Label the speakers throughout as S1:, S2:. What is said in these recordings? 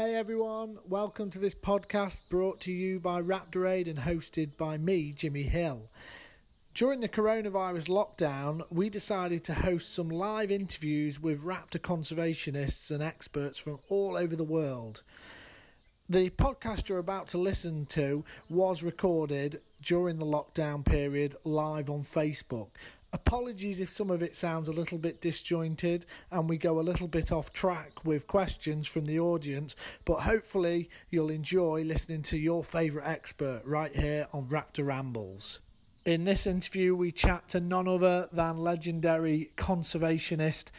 S1: Hey everyone, welcome to this podcast brought to you by Raptor Aid and hosted by me, Jimmy Hill. During the coronavirus lockdown, we decided to host some live interviews with raptor conservationists and experts from all over the world. The podcast you're about to listen to was recorded during the lockdown period live on Facebook. Apologies if some of it sounds a little bit disjointed and we go a little bit off track with questions from the audience, but hopefully you'll enjoy listening to your favourite expert right here on Raptor Rambles. In this interview, we chat to none other than legendary conservationist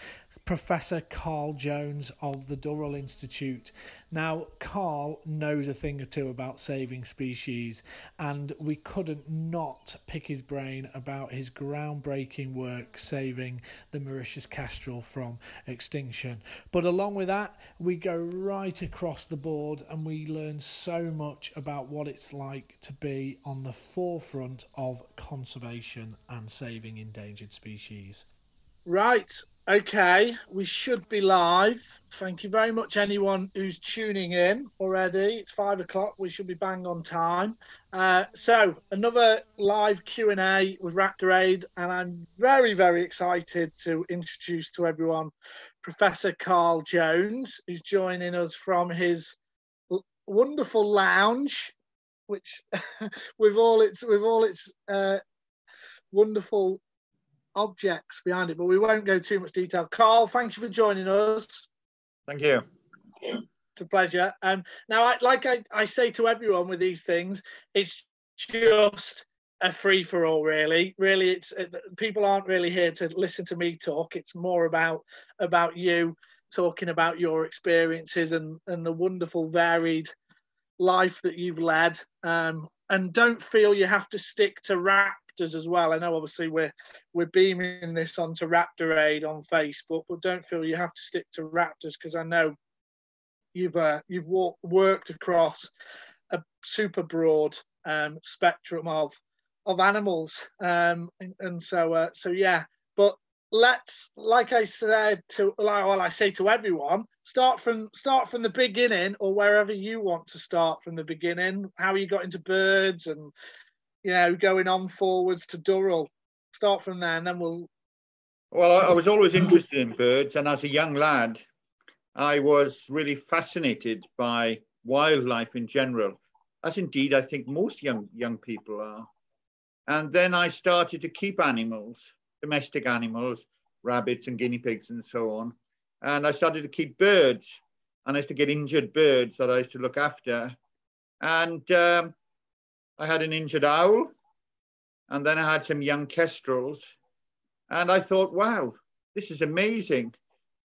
S1: Professor Carl Jones of the Durrell Institute. Now, Carl knows a thing or two about saving species, and we couldn't not pick his brain about his groundbreaking work saving the Mauritius kestrel from extinction. But along with that, we go right across the board and we learn so much about what it's like to be on the forefront of conservation and saving endangered species.
S2: Right. Okay. We should be live. Thank you very much, anyone who's tuning in already. It's five o'clock. We should be bang on time. Uh, so another live Q and A with Raptor Aid, and I'm very, very excited to introduce to everyone Professor Carl Jones, who's joining us from his wonderful lounge, which with all its with all its uh, wonderful objects behind it, but we won't go too much detail. Carl, thank you for joining us.
S3: Thank you.
S2: It's a pleasure. Um, now, I, like I, I say to everyone with these things, it's just a free for all, really. Really, it's uh, people aren't really here to listen to me talk. It's more about about you talking about your experiences and and the wonderful varied life that you've led. Um, and don't feel you have to stick to rap As well. I know obviously we're we're beaming this onto Raptor Aid on Facebook, but don't feel you have to stick to Raptors because I know you've uh, you've walk, worked across a super broad um, spectrum of of animals, um, and, and so uh, so yeah. But let's, like I said to like, well, I say to everyone, start from start from the beginning or wherever you want to start from the beginning. How you got into birds and you know, going on forwards to Durrell. Start from there, and then we'll.
S3: Well, I, was always interested in birds, and as a young lad, I was really fascinated by wildlife in general, as indeed I think most young young people are. And then I started to keep animals, domestic animals, rabbits and guinea pigs and so on. And I started to keep birds, and I used to get injured birds that I used to look after. And um, I had an injured owl, and then I had some young kestrels. And I thought, wow, this is amazing.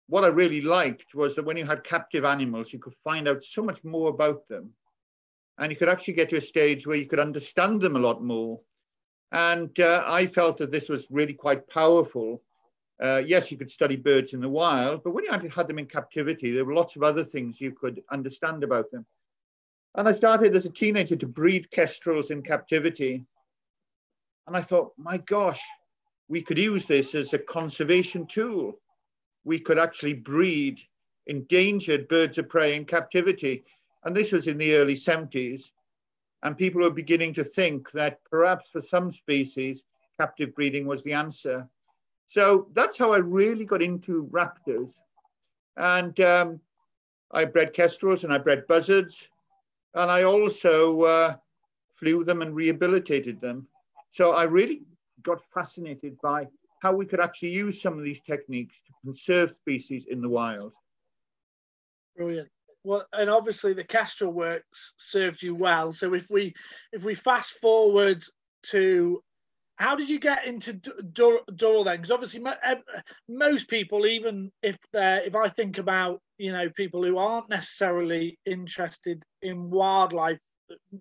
S3: What I really liked was that when you had captive animals, you could find out so much more about them. And you could actually get to a stage where you could understand them a lot more. And uh, I felt that this was really quite powerful. Uh, yes, you could study birds in the wild, but when you had, had them in captivity, there were lots of other things you could understand about them. And I started as a teenager to breed kestrels in captivity. And I thought, my gosh, we could use this as a conservation tool. We could actually breed endangered birds of prey in captivity. And this was in the early 70s. And people were beginning to think that perhaps for some species, captive breeding was the answer. So that's how I really got into raptors. And um, I bred kestrels and I bred buzzards and I also uh, flew them and rehabilitated them. So I really got fascinated by how we could actually use some of these techniques to conserve species in the wild.
S2: Brilliant. Well, and obviously the Kestrel works served you well. So if we if we fast forward to how did you get into Durrell then? Because obviously most people, even if they're if I think about you know people who aren't necessarily interested in wildlife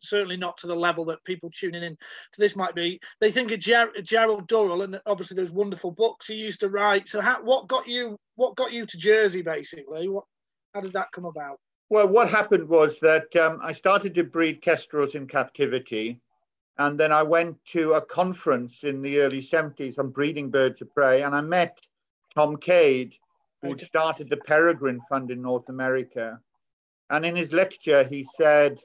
S2: certainly not to the level that people tuning in to this might be they think of Ger- gerald durrell and obviously those wonderful books he used to write. So how, what got you what got you to jersey basically? What how did that come about?
S3: Well what happened was that um, i started to breed kestrels in captivity and then i went to a conference in the early 70s on breeding birds of prey and i met tom cade who started the Peregrine Fund in North America. And in his lecture, he said,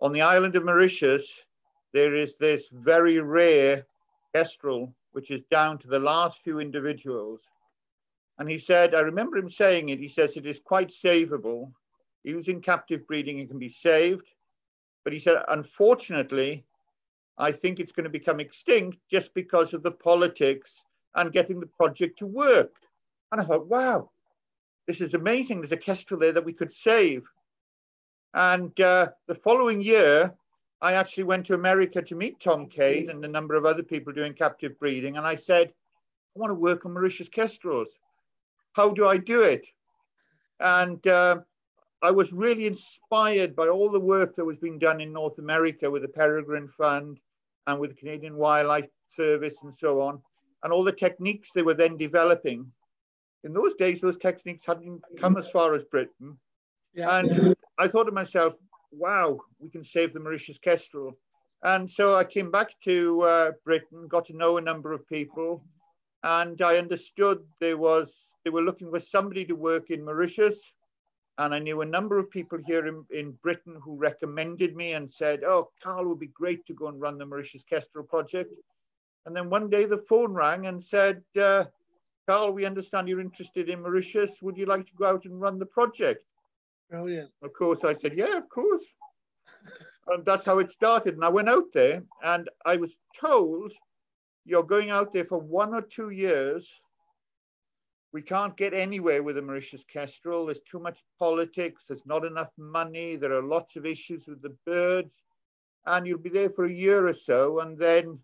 S3: on the island of Mauritius, there is this very rare kestrel, which is down to the last few individuals. And he said, I remember him saying it, he says it is quite savable. Using captive breeding, it can be saved. But he said, unfortunately, I think it's going to become extinct just because of the politics and getting the project to work. And I thought, wow, this is amazing. There's a kestrel there that we could save. And uh, the following year, I actually went to America to meet Tom Cade and a number of other people doing captive breeding. And I said, I want to work on Mauritius kestrels. How do I do it? And uh, I was really inspired by all the work that was being done in North America with the Peregrine Fund and with the Canadian Wildlife Service and so on, and all the techniques they were then developing. In those days, those techniques hadn't come as far as Britain. Yeah. And I thought to myself, wow, we can save the Mauritius kestrel. And so I came back to uh, Britain, got to know a number of people, and I understood there was they were looking for somebody to work in Mauritius. And I knew a number of people here in, in Britain who recommended me and said, Oh, Carl would be great to go and run the Mauritius Kestrel project. And then one day the phone rang and said, uh, Carl, we understand you're interested in Mauritius. Would you like to go out and run the project?
S2: Brilliant.
S3: Of course, I said, yeah, of course. and that's how it started. And I went out there and I was told, you're going out there for one or two years. We can't get anywhere with the Mauritius Kestrel. There's too much politics. There's not enough money. There are lots of issues with the birds. And you'll be there for a year or so. And then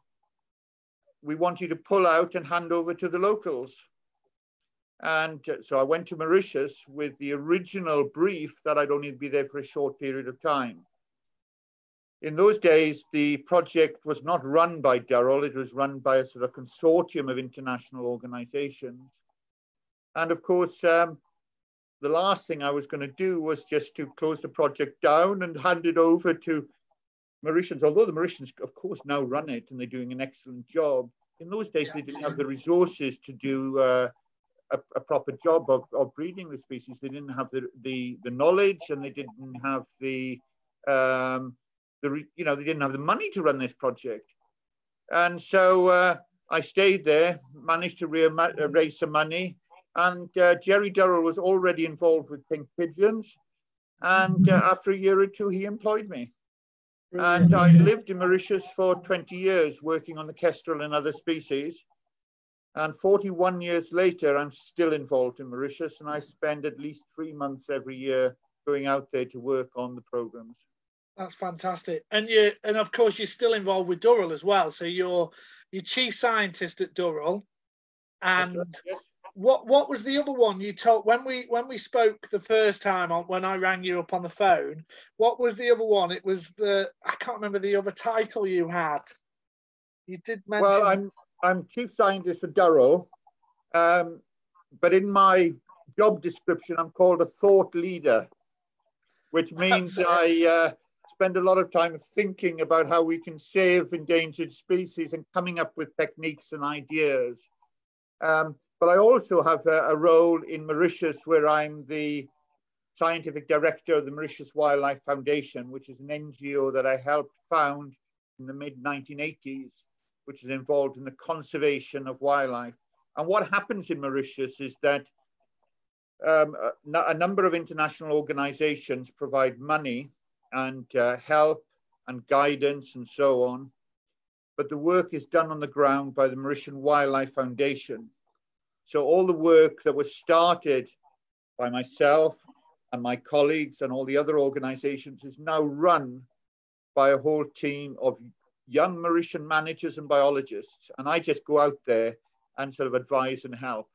S3: we want you to pull out and hand over to the locals. And uh, so I went to Mauritius with the original brief that I'd only be there for a short period of time. In those days, the project was not run by Durrell, it was run by a sort of consortium of international organizations. And of course, um, the last thing I was going to do was just to close the project down and hand it over to Mauritians, although the Mauritians, of course, now run it and they're doing an excellent job. In those days, they didn't have the resources to do uh, a, a, proper job of, of breeding the species. They didn't have the, the, the knowledge and they didn't have the, um, the, you know, they didn't have the money to run this project. And so uh, I stayed there, managed to uh, raise some money. And uh, Jerry Durrell was already involved with pink pigeons. And uh, after a year or two, he employed me. And I lived in Mauritius for 20 years, working on the kestrel and other species. And 41 years later, I'm still involved in Mauritius, and I spend at least three months every year going out there to work on the programs.
S2: That's fantastic, and you, and of course, you're still involved with Durrell as well. So you're you're chief scientist at Durrell, and yes. What what was the other one you told when we when we spoke the first time on when I rang you up on the phone? What was the other one? It was the I can't remember the other title you had. You did mention.
S3: Well, I'm I'm chief scientist for Durrell, um, but in my job description, I'm called a thought leader, which means I uh, spend a lot of time thinking about how we can save endangered species and coming up with techniques and ideas. Um, but I also have a, a, role in Mauritius where I'm the scientific director of the Mauritius Wildlife Foundation, which is an NGO that I helped found in the mid 1980s which is involved in the conservation of wildlife. And what happens in Mauritius is that um, a, a, number of international organizations provide money and uh, help and guidance and so on. But the work is done on the ground by the Mauritian Wildlife Foundation. So all the work that was started by myself and my colleagues and all the other organizations is now run by a whole team of young Mauritian managers and biologists, and I just go out there and sort of advise and help.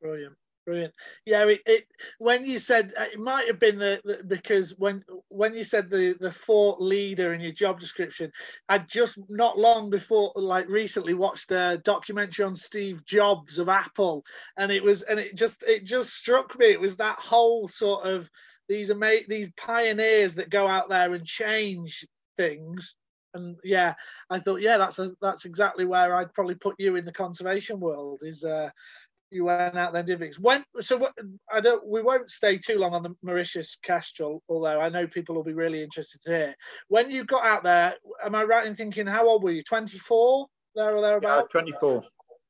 S2: Brilliant. Brilliant. Yeah, it, it, when you said uh, it might have been the, the, because when when you said the the thought leader in your job description, I just not long before like recently watched a documentary on Steve Jobs of Apple, and it was and it just it just struck me. It was that whole sort of these ama- these pioneers that go out there and change things and yeah, I thought, yeah, that's a, that's exactly where I'd probably put you in the conservation world. Is uh, You went out there did things. When so what, I don't. We won't stay too long on the Mauritius Kestrel, although I know people will be really interested to hear. When you got out there, am I right in thinking how old were you? Twenty four, there or thereabouts.
S3: Yeah, twenty four.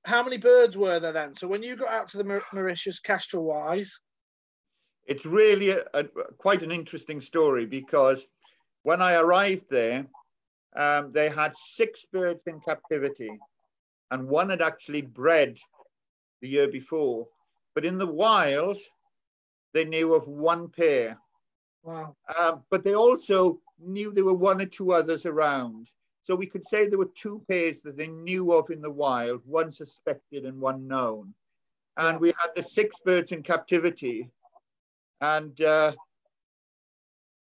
S2: How many birds were there then? So when you got out to the Mauritius Kestrel wise,
S3: it's really a, a, quite an interesting story because when I arrived there, um, they had six birds in captivity, and one had actually bred the year before. But in the wild, they knew of one pair.
S2: Wow.
S3: Um, but they also knew there were one or two others around. So we could say there were two pairs that they knew of in the wild, one suspected and one known. And we had the six birds in captivity. And uh,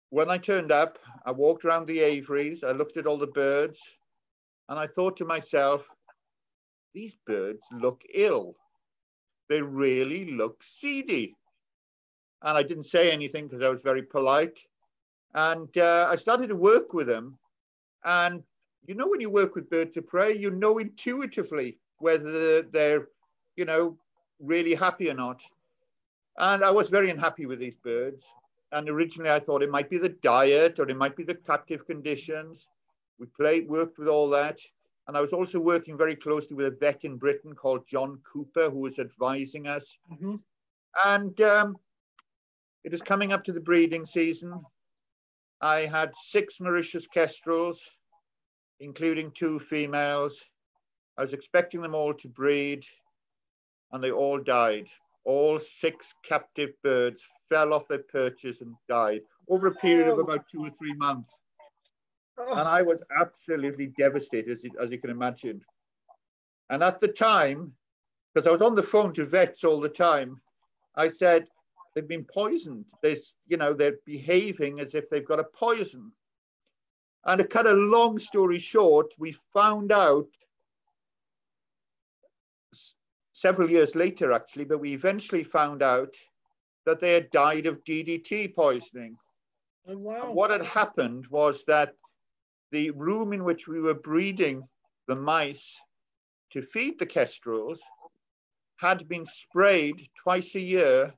S3: when I turned up, I walked around the aviaries, I looked at all the birds, and I thought to myself, these birds look ill they really look seedy. And I didn't say anything because I was very polite. And uh, I started to work with them. And you know, when you work with birds of prey, you know intuitively whether they're, you know, really happy or not. And I was very unhappy with these birds. And originally I thought it might be the diet or it might be the captive conditions. We played, worked with all that. And I was also working very closely with a vet in Britain called John Cooper, who was advising us. Mm-hmm. And um, it was coming up to the breeding season. I had six Mauritius kestrels, including two females. I was expecting them all to breed, and they all died. All six captive birds fell off their perches and died over a period of about two or three months. And I was absolutely devastated, as you, as you can imagine. And at the time, because I was on the phone to vets all the time, I said, they've been poisoned. There's, you know, they're behaving as if they've got a poison. And to cut a long story short, we found out several years later, actually, but we eventually found out that they had died of DDT poisoning.
S2: Oh, wow.
S3: what had happened was that the room in which we were breeding the mice to feed the kestrels had been sprayed twice a year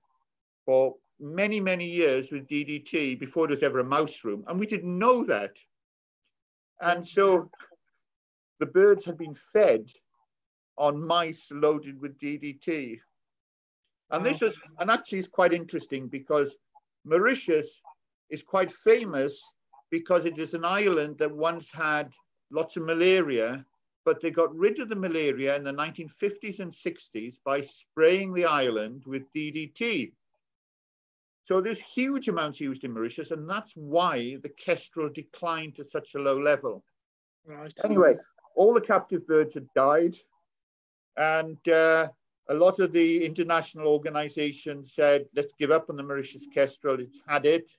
S3: for many, many years with DDT before there was ever a mouse room. And we didn't know that. And so the birds had been fed on mice loaded with DDT. And this is, and actually it's quite interesting because Mauritius is quite famous because it is an island that once had lots of malaria, but they got rid of the malaria in the 1950s and 60s by spraying the island with DDT. So there's huge amounts used in Mauritius, and that's why the kestrel declined to such a low level.
S2: Right.
S3: Anyway, all the captive birds had died, and uh, a lot of the international organizations said, let's give up on the Mauritius kestrel, it's had it.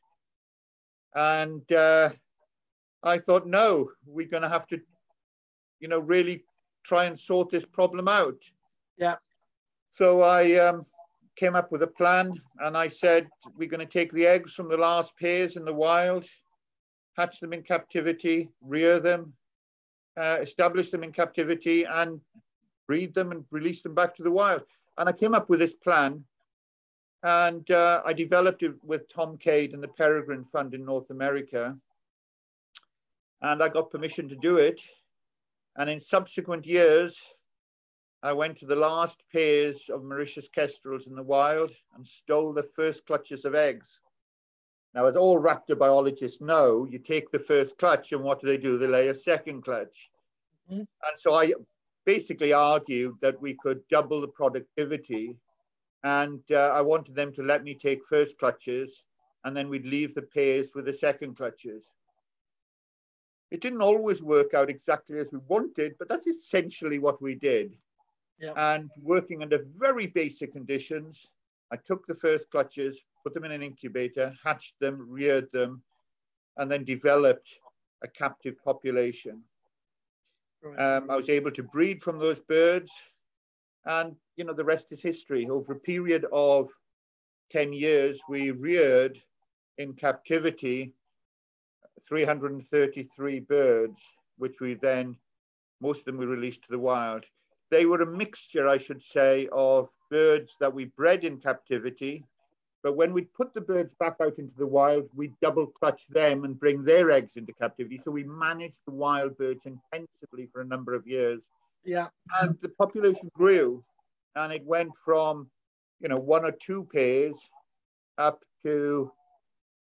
S3: And uh, I thought, no, we're going to have to, you know, really try and sort this problem out.
S2: Yeah.
S3: So I um, came up with a plan and I said, we're going to take the eggs from the last pairs in the wild, hatch them in captivity, rear them, uh, establish them in captivity, and breed them and release them back to the wild. And I came up with this plan and uh, I developed it with Tom Cade and the Peregrine Fund in North America. And I got permission to do it. And in subsequent years, I went to the last pairs of Mauritius kestrels in the wild and stole the first clutches of eggs. Now, as all raptor biologists know, you take the first clutch and what do they do? They lay a second clutch. Mm-hmm. And so I basically argued that we could double the productivity and uh, I wanted them to let me take first clutches and then we'd leave the pairs with the second clutches. It didn't always work out exactly as we wanted, but that's essentially what we did.
S2: Yep.
S3: And working under very basic conditions, I took the first clutches, put them in an incubator, hatched them, reared them, and then developed a captive population. Right. Um, I was able to breed from those birds and, you know, the rest is history. Over a period of 10 years, we reared in captivity 333 birds, which we then, most of them we released to the wild. They were a mixture, I should say, of birds that we bred in captivity. But when we put the birds back out into the wild, we double clutch them and bring their eggs into captivity. So we managed the wild birds intensively for a number of years.
S2: Yeah.
S3: And the population grew and it went from, you know, one or two pairs up to,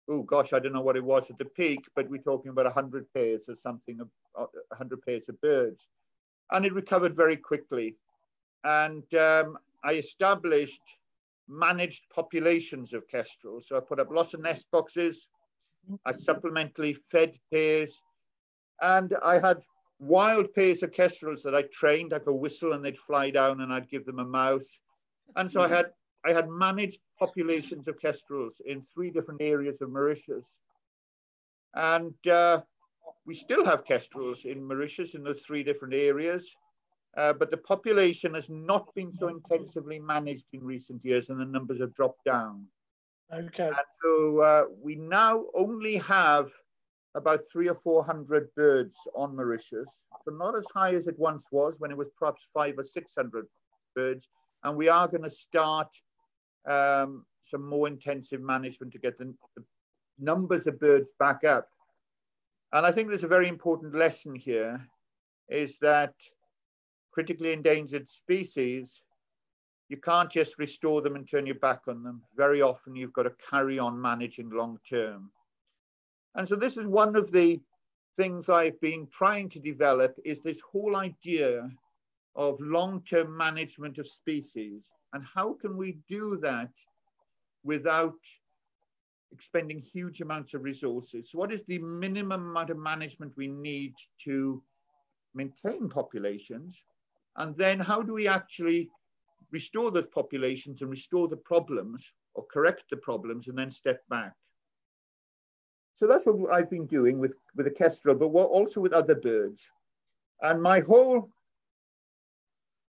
S3: oh gosh, I don't know what it was at the peak, but we're talking about 100 pairs or something, 100 pairs of birds. And it recovered very quickly. And um, I established managed populations of kestrels. So I put up lots of nest boxes. I supplementally fed pairs. And I had wild pairs of kestrels that I trained. I could whistle and they'd fly down and I'd give them a mouse. And so I had I had managed populations of kestrels in three different areas of Mauritius. And uh, we still have kestrels in Mauritius in those three different areas. Uh, but the population has not been so intensively managed in recent years and the numbers have dropped down.
S2: Okay. And
S3: so uh, we now only have about three or 400 birds on Mauritius. So not as high as it once was when it was perhaps five or 600 birds. And we are going to start um, some more intensive management to get the, the numbers of birds back up. And I think there's a very important lesson here is that critically endangered species, you can't just restore them and turn your back on them. Very often you've got to carry on managing long term. And so this is one of the things I've been trying to develop is this whole idea of long-term management of species. And how can we do that without expending huge amounts of resources? So what is the minimum amount of management we need to maintain populations? And then how do we actually restore those populations and restore the problems or correct the problems and then step back? So that's what I've been doing with, with the kestrel, but also with other birds. And my whole,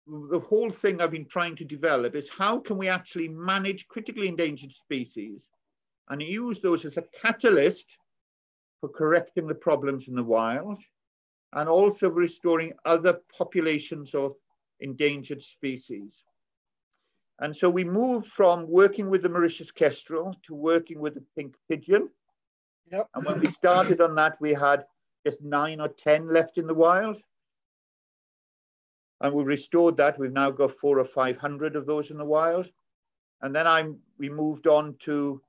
S3: the whole thing I've been trying to develop is how can we actually manage critically endangered species and use those as a catalyst for correcting the problems in the wild and also restoring other populations of endangered species. And so we moved from working with the Mauritius kestrel to working with the pink pigeon.
S2: Yep.
S3: And when we started on that, we had just nine or 10 left in the wild. And we restored that. We've now got four or 500 of those in the wild. And then I'm, we moved on to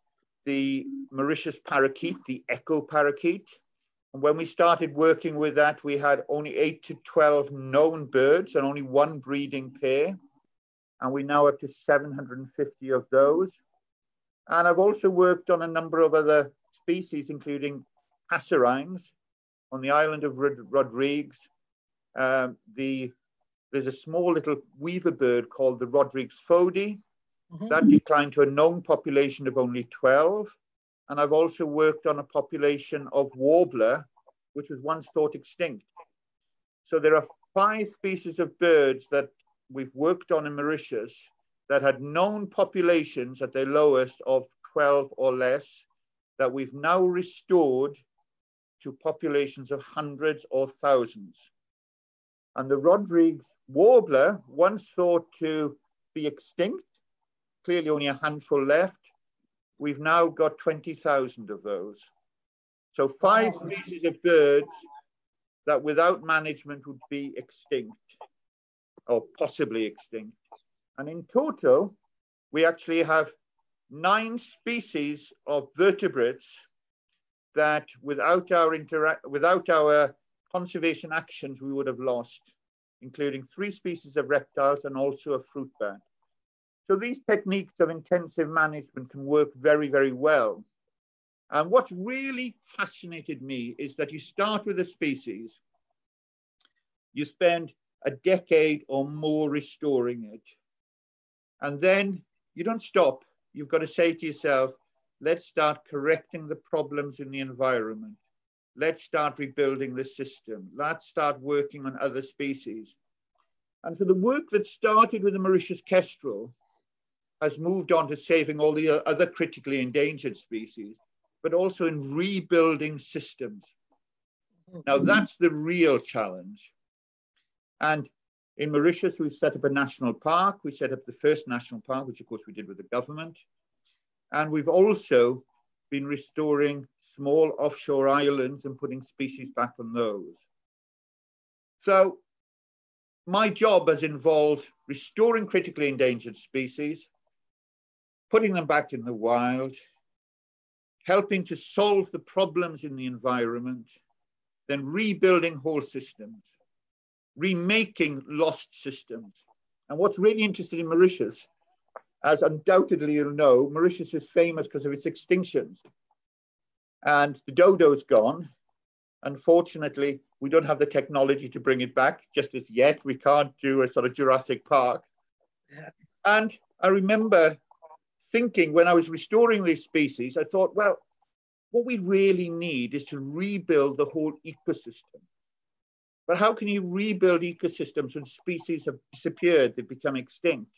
S3: the Mauritius parakeet, the echo parakeet. And when we started working with that, we had only eight to 12 known birds and only one breeding pair. And we now up to 750 of those. And I've also worked on a number of other species, including passerines on the island of Rod Rodrigues. Um, the, there's a small little weaver bird called the Rodrigues fody. Mm-hmm. That declined to a known population of only 12. And I've also worked on a population of warbler, which was once thought extinct. So there are five species of birds that we've worked on in Mauritius that had known populations at their lowest of 12 or less that we've now restored to populations of hundreds or thousands. And the Rodrigues warbler, once thought to be extinct, clearly only a handful left, We've now got 20,000 of those. So five species of birds that without management would be extinct or possibly extinct. And in total, we actually have nine species of vertebrates that without our, without our conservation actions, we would have lost, including three species of reptiles and also a fruit bat. So these techniques of intensive management can work very, very well. And what's really fascinated me is that you start with a species, you spend a decade or more restoring it. And then you don't stop. You've got to say to yourself, let's start correcting the problems in the environment. Let's start rebuilding the system. Let's start working on other species. And so the work that started with the Mauritius kestrel has moved on to saving all the other critically endangered species, but also in rebuilding systems. Now, mm-hmm. that's the real challenge. And In Mauritius, we've set up a national park. We set up the first national park, which of course we did with the government. And we've also been restoring small offshore islands and putting species back on those. So my job has involved restoring critically endangered species, putting them back in the wild, helping to solve the problems in the environment, then rebuilding whole systems, remaking lost systems. And what's really interesting in Mauritius, as undoubtedly you'll know, Mauritius is famous because of its extinctions. And the dodo's gone. Unfortunately, we don't have the technology to bring it back just as yet. We can't do a sort of Jurassic Park. Yeah. And I remember thinking when I was restoring these species, I thought, well, what we really need is to rebuild the whole ecosystem. But how can you rebuild ecosystems when species have disappeared, they've become extinct?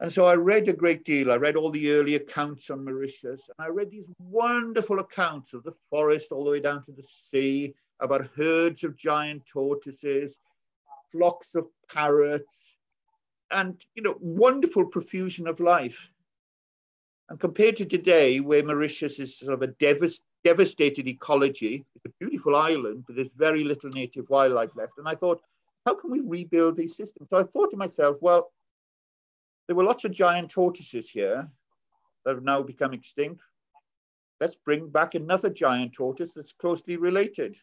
S3: And so I read a great deal. I read all the early accounts on Mauritius, and I read these wonderful accounts of the forest all the way down to the sea, about herds of giant tortoises, flocks of parrots, and you know, wonderful profusion of life. And compared to today, where Mauritius is sort of a devast devastated ecology, it's a beautiful island, but there's very little native wildlife left. And I thought, how can we rebuild these systems? So I thought to myself, well, there were lots of giant tortoises here that have now become extinct. Let's bring back another giant tortoise that's closely related.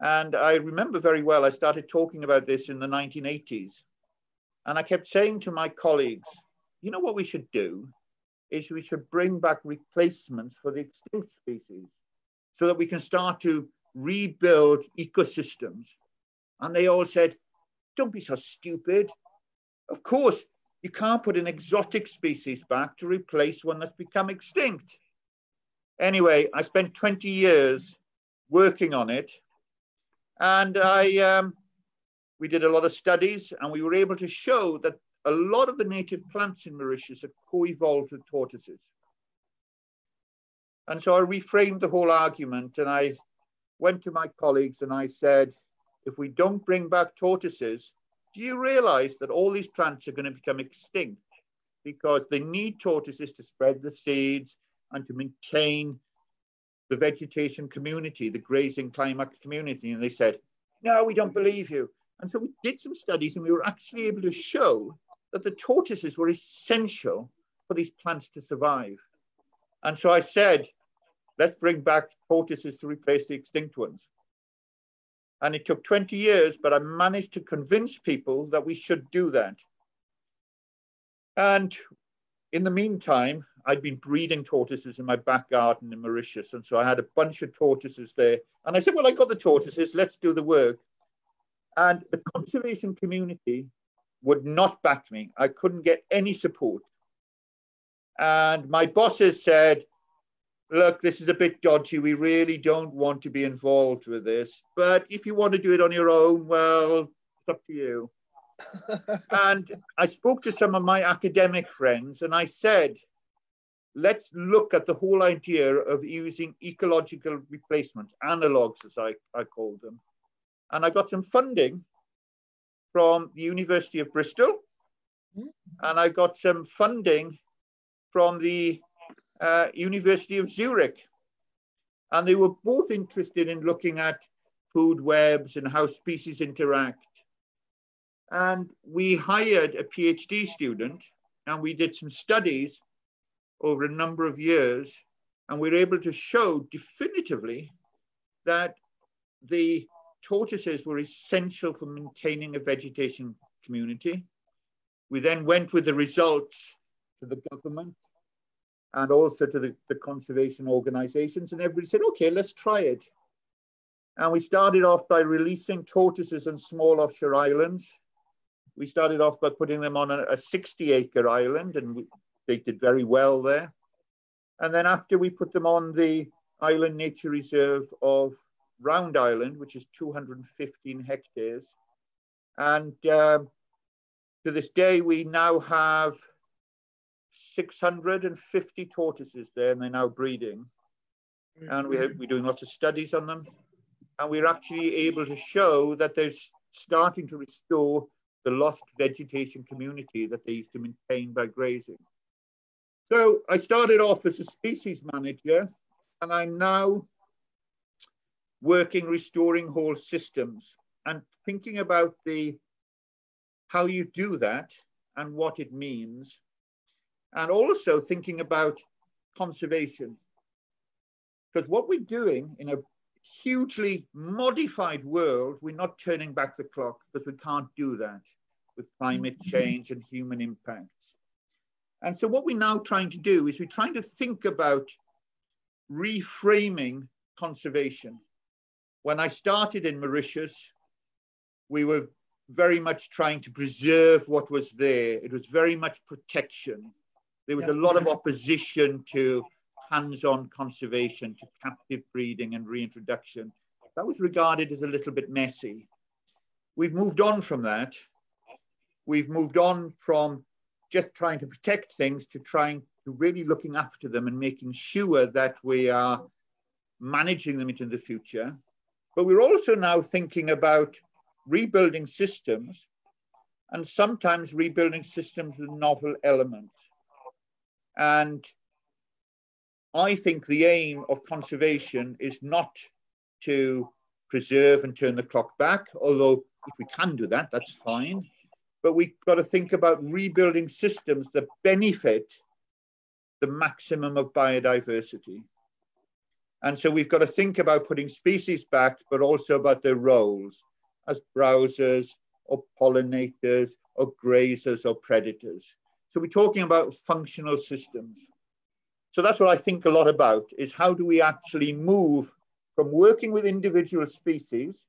S3: And I remember very well, I started talking about this in the 1980s. And I kept saying to my colleagues, you know what we should do? Is we should bring back replacements for the extinct species so that we can start to rebuild ecosystems. And they all said, don't be so stupid. Of course, you can't put an exotic species back to replace one that's become extinct. Anyway, I spent 20 years working on it. And I, um, we did a lot of studies and we were able to show that a lot of the native plants in Mauritius have co-evolved with tortoises. And so I reframed the whole argument and I went to my colleagues and I said, if we don't bring back tortoises, do you realize that all these plants are going to become extinct because they need tortoises to spread the seeds and to maintain the vegetation community, the grazing climax community? And they said, no, we don't believe you. And so we did some studies and we were actually able to show that the tortoises were essential for these plants to survive. And so I said, let's bring back tortoises to replace the extinct ones. And it took 20 years, but I managed to convince people that we should do that. And in the meantime, I'd been breeding tortoises in my back garden in Mauritius. And so I had a bunch of tortoises there. And I said, well, I got the tortoises, let's do the work. And the conservation community would not back me. I couldn't get any support. And my bosses said, look, this is a bit dodgy. We really don't want to be involved with this. But if you want to do it on your own, well, it's up to you. and I spoke to some of my academic friends and I said, let's look at the whole idea of using ecological replacements, analogs as I, I call them, and I got some funding from the University of Bristol, mm-hmm. and I got some funding from the uh, University of Zurich. And they were both interested in looking at food webs and how species interact. And we hired a PhD student and we did some studies over a number of years. And we were able to show definitively that the tortoises were essential for maintaining a vegetation community. We then went with the results to the government and also to the, the conservation organizations, and everybody said, okay, let's try it. And we started off by releasing tortoises on small offshore islands. We started off by putting them on a, a 60 acre island, and we, they did very well there. And then after we put them on the island nature reserve of Round Island, which is 215 hectares. And uh, to this day, we now have 650 tortoises there, and they're now breeding. And we have, we're doing lots of studies on them. And we're actually able to show that they're starting to restore the lost vegetation community that they used to maintain by grazing. So I started off as a species manager, and I'm now working restoring whole systems and thinking about the how you do that and what it means, and also thinking about conservation. Because what we're doing in a hugely modified world, we're not turning back the clock because we can't do that with climate mm-hmm. change and human impacts. And so what we're now trying to do is we're trying to think about reframing conservation. When I started in Mauritius, we were very much trying to preserve what was there. It was very much protection. There was yeah. a lot of opposition to hands-on conservation, to captive breeding and reintroduction. That was regarded as a little bit messy. We've moved on from that. We've moved on from just trying to protect things to trying to really looking after them and making sure that we are managing them into the future. But we're also now thinking about rebuilding systems and sometimes rebuilding systems with novel elements. And I think the aim of conservation is not to preserve and turn the clock back, although if we can do that, that's fine but we've got to think about rebuilding systems that benefit the maximum of biodiversity. And so we've got to think about putting species back, but also about their roles as browsers or pollinators or grazers or predators. So we're talking about functional systems. So that's what I think a lot about is how do we actually move from working with individual species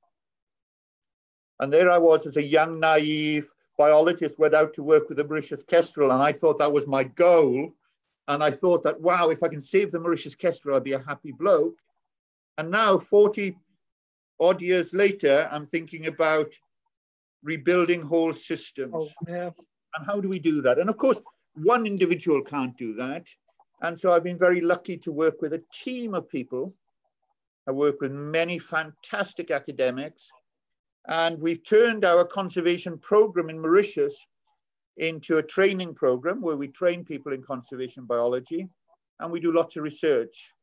S3: and there I was as a young, naive, biologist went out to work with the Mauritius kestrel, and I thought that was my goal. And I thought that, wow, if I can save the Mauritius kestrel, I'll be a happy bloke. And now, 40 odd years later, I'm thinking about rebuilding whole systems. Oh, yeah. And how do we do that? And of course, one individual can't do that. And so I've been very lucky to work with a team of people. I work with many fantastic academics and we've turned our conservation program in Mauritius into a training program where we train people in conservation biology and we do lots of research.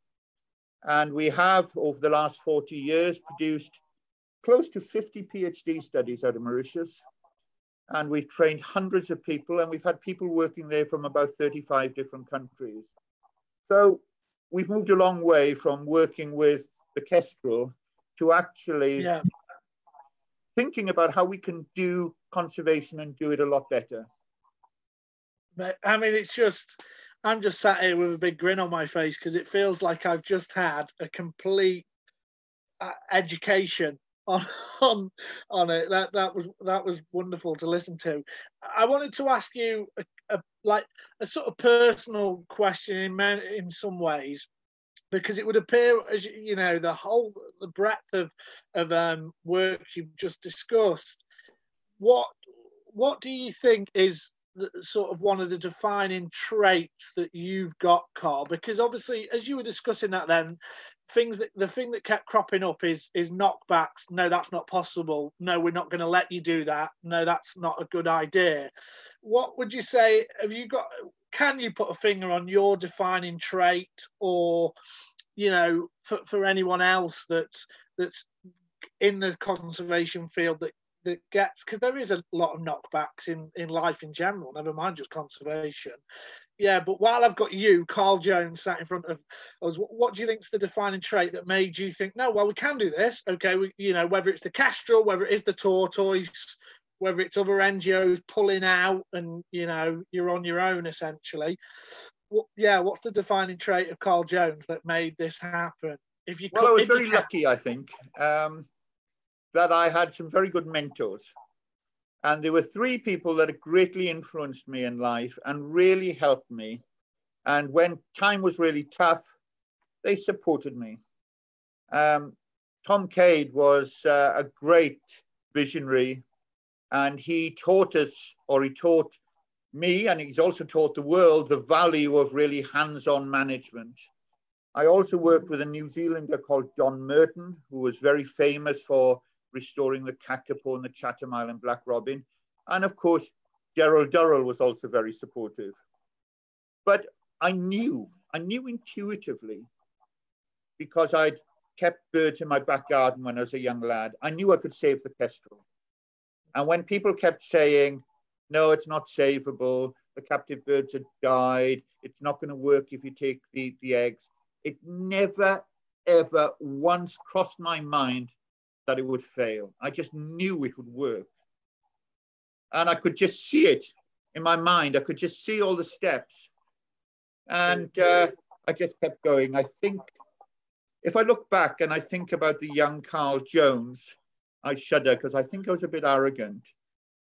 S3: And we have, over the last 40 years, produced close to 50 PhD studies out of Mauritius. And we've trained hundreds of people, and we've had people working there from about 35 different countries. So we've moved a long way from working with the Kestrel to actually yeah thinking about how we can do conservation and do it a lot better.
S2: I mean, it's just, I'm just sat here with a big grin on my face because it feels like I've just had a complete uh, education on on on it. That that was that was wonderful to listen to. I wanted to ask you a, a like a sort of personal question in in some ways because it would appear as you know the whole the breadth of of um, work you've just discussed. What what do you think is sort of one of the defining traits that you've got, Carl? Because obviously, as you were discussing that, then things that the thing that kept cropping up is is knockbacks. No, that's not possible. No, we're not going to let you do that. No, that's not a good idea. What would you say? Have you got? Can you put a finger on your defining trait, or you know, for, for anyone else that's that's in the conservation field that that gets because there is a lot of knockbacks in in life in general never mind just conservation. Yeah but while i've got you carl jones sat in front of us what do you think's the defining trait that made you think no well we can do this okay we, you know whether it's the kestrel whether it is the tortoise whether it's other ngos pulling out and you know you're on your own essentially. What, yeah, what's the defining trait of Carl Jones that made this happen?
S3: If you well, I was very lucky, I think, um, that I had some very good mentors. And there were three people that greatly influenced me in life and really helped me. And when time was really tough, they supported me. Um, Tom Cade was uh, a great visionary, and he taught us, or he taught me, and he's also taught the world the value of really hands-on management. I also worked with a New Zealander called Don Merton, who was very famous for restoring the kakapo and the Chatham Island black robin. And of course, Gerald Durrell was also very supportive. But I knew, I knew intuitively because I'd kept birds in my back garden when I was a young lad. I knew I could save the kestrel. And when people kept saying, no, it's not savable, the captive birds had died, it's not going to work if you take the, the eggs, it never, ever once crossed my mind that it would fail. I just knew it would work. And I could just see it in my mind. I could just see all the steps. And uh, I just kept going. I think if I look back and I think about the young Carl Jones, I shudder because I think I was a bit arrogant.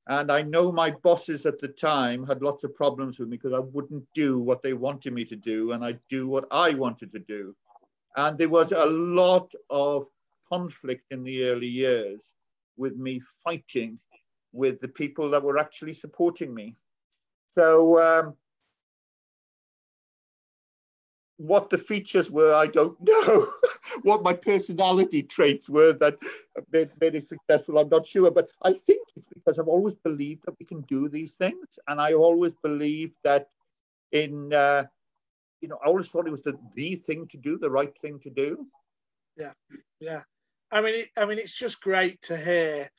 S3: And I know my bosses at the time had lots of problems with me because I wouldn't do what they wanted me to do and I'd do what I wanted to do. And there was a lot of conflict in the early years with me fighting with the people that were actually supporting me. So um, what the features were, I don't know. what my personality traits were that made, made it successful, I'm not sure. But I think it's because I've always believed that we can do these things. And I always believed that in, uh, you know, I always thought it was the, the thing to do, the right thing to do.
S2: Yeah, yeah. I mean, it, I mean, it's just great to hear.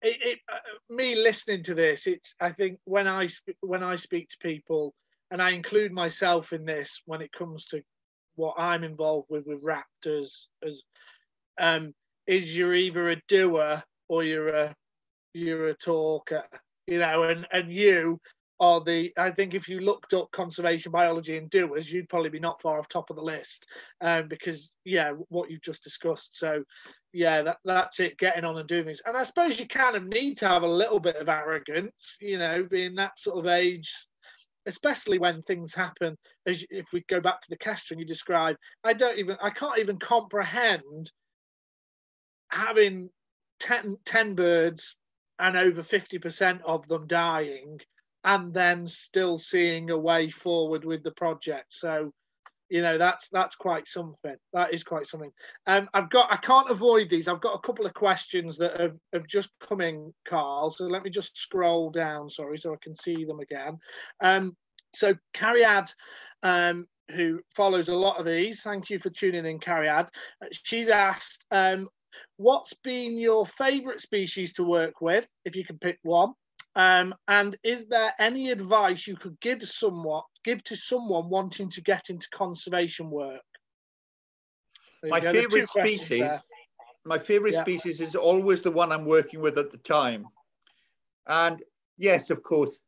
S2: It, it uh, me listening to this, it's. I think when I when I speak to people, and I include myself in this when it comes to what I'm involved with with Raptors as um, is you're either a doer or you're a you're a talker, you know, and and you are the I think if you looked up conservation biology and doers, you'd probably be not far off top of the list, um, because yeah, what you've just discussed. So yeah, that that's it, getting on and doing things. And I suppose you kind of need to have a little bit of arrogance, you know, being that sort of age especially when things happen. As if we go back to the Kestrel you describe, I don't even, I can't even comprehend having 10, 10 birds and over 50% of them dying and then still seeing a way forward with the project. So you know that's that's quite something. That is quite something. Um i've got i can't avoid these. I've got a couple of questions that have, have just come in carl. So let me just scroll down sorry so i can see them again. Um so cariad um who follows a lot of these thank you for tuning in cariad she's asked um what's been your favorite species to work with? If you can pick one um, and is there any advice you could give somewhat give to someone wanting to get into conservation work?
S3: My favorite species, my favorite yeah. species is always the one I'm working with at the time. And yes, of course,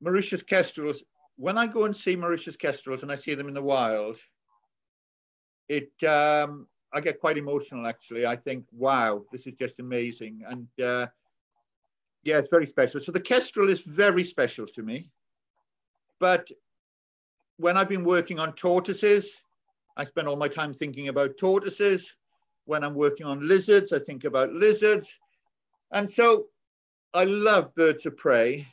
S3: Mauritius kestrels. When I go and see Mauritius kestrels and I see them in the wild, it um, I get quite emotional actually. I think, wow, this is just amazing. And uh, yeah, it's very special. So the kestrel is very special to me. But when I've been working on tortoises, I spend all my time thinking about tortoises. When I'm working on lizards, I think about lizards. And so I love birds of prey,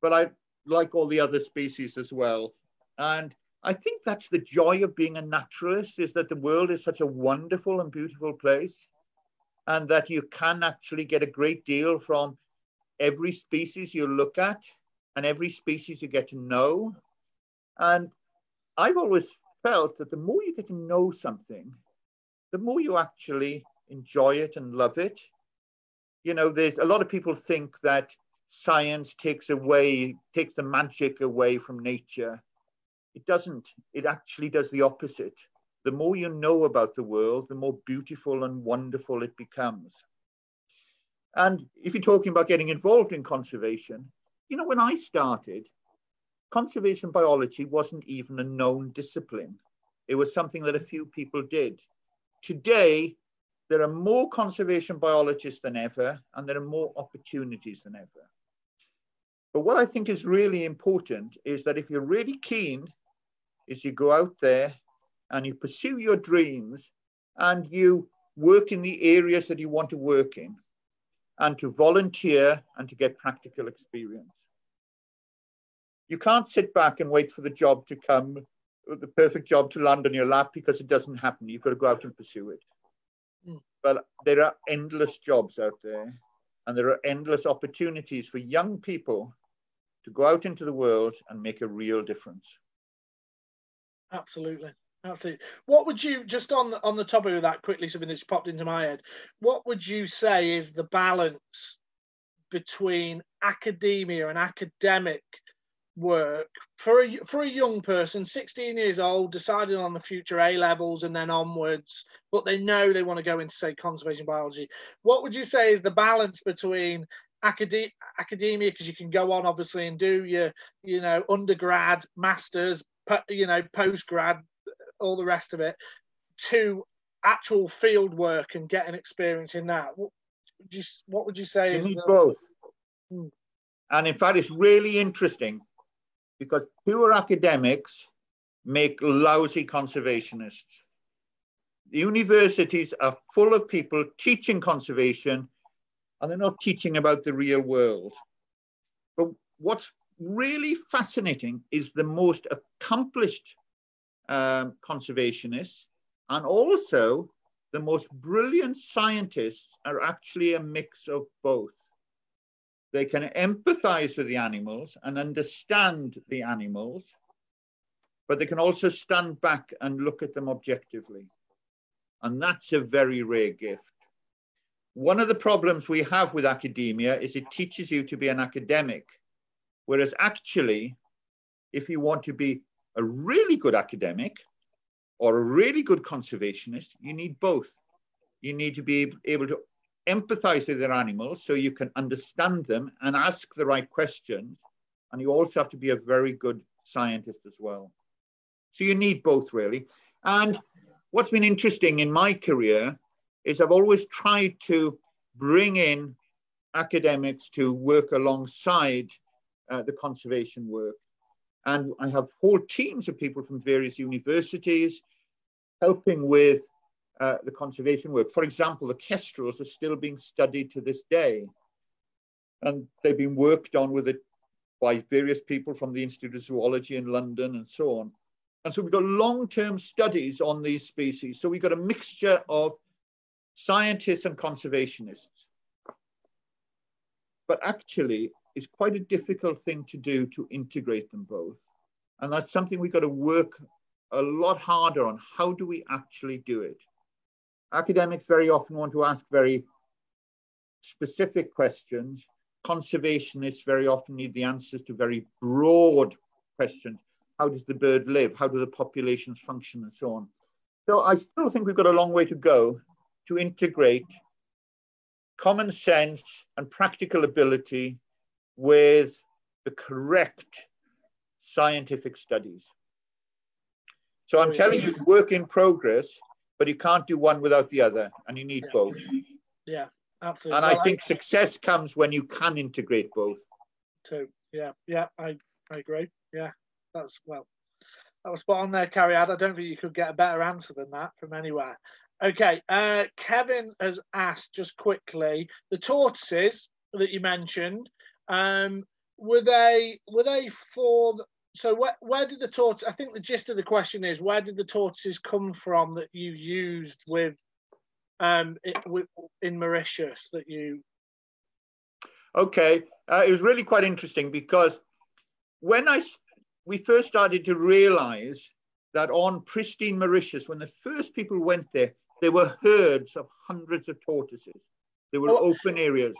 S3: but I like all the other species as well. And I think that's the joy of being a naturalist is that the world is such a wonderful and beautiful place and that you can actually get a great deal from every species you look at and every species you get to know. And I've always felt that the more you get to know something, the more you actually enjoy it and love it. You know, there's a lot of people think that science takes away, takes the magic away from nature. It doesn't. It actually does the opposite. The more you know about the world, the more beautiful and wonderful it becomes. And if you're talking about getting involved in conservation, you know, when I started, conservation biology wasn't even a known discipline. It was something that a few people did. Today, there are more conservation biologists than ever, and there are more opportunities than ever. But what I think is really important is that if you're really keen, is you go out there and you pursue your dreams and you work in the areas that you want to work in and to volunteer and to get practical experience. You can't sit back and wait for the job to come, the perfect job to land on your lap because it doesn't happen. You've got to go out and pursue it. Mm. But there are endless jobs out there, and there are endless opportunities for young people to go out into the world and make a real difference.
S2: Absolutely. Absolutely. What would you just on on the topic of that quickly, something that's popped into my head? What would you say is the balance between academia and academic work for a for a young person, 16 years old, deciding on the future A levels and then onwards, but they know they want to go into say conservation biology? What would you say is the balance between academia because you can go on obviously and do your you know undergrad masters you know postgrad all the rest of it to actual field work and getting experience in that what would you, what would you say
S3: you need the... both hmm. and in fact it's really interesting because pure academics make lousy conservationists the universities are full of people teaching conservation and they're not teaching about the real world. But what's really fascinating is the most accomplished um, conservationists and also the most brilliant scientists are actually a mix of both. They can empathize with the animals and understand the animals, but they can also stand back and look at them objectively. And that's a very rare gift. One of the problems we have with academia is it teaches you to be an academic, whereas actually, if you want to be a really good academic or a really good conservationist, you need both. You need to be able to empathize with their animals so you can understand them and ask the right questions. And you also have to be a very good scientist as well. So you need both, really. And what's been interesting in my career is I've always tried to bring in academics to work alongside uh, the conservation work. And I have whole teams of people from various universities helping with uh, the conservation work. For example, the kestrels are still being studied to this day. And they've been worked on with it by various people from the Institute of Zoology in London and so on. And so we've got long-term studies on these species. So we've got a mixture of scientists and conservationists. But actually, it's quite a difficult thing to do to integrate them both. And that's something we've got to work a lot harder on. How do we actually do it? Academics very often want to ask very specific questions. Conservationists very often need the answers to very broad questions. How does the bird live? How do the populations function and so on? So I still think we've got a long way to go to integrate common sense and practical ability with the correct scientific studies. So I'm telling you, it's work in progress, but you can't do one without the other, and you need
S2: yeah.
S3: both.
S2: Yeah, absolutely.
S3: And well, I think I... success comes when you can integrate both.
S2: Too. Yeah, yeah, I, I agree. Yeah, that's well, that was spot on there, Carrie. I don't think you could get a better answer than that from anywhere. Okay, uh, Kevin has asked just quickly the tortoises that you mentioned. Um, were they were they for? The, so where where did the tortoise? I think the gist of the question is where did the tortoises come from that you used with um it, with, in Mauritius that you?
S3: Okay, uh, it was really quite interesting because when I we first started to realize that on pristine Mauritius, when the first people went there, there were herds of hundreds of tortoises. There were oh, open areas.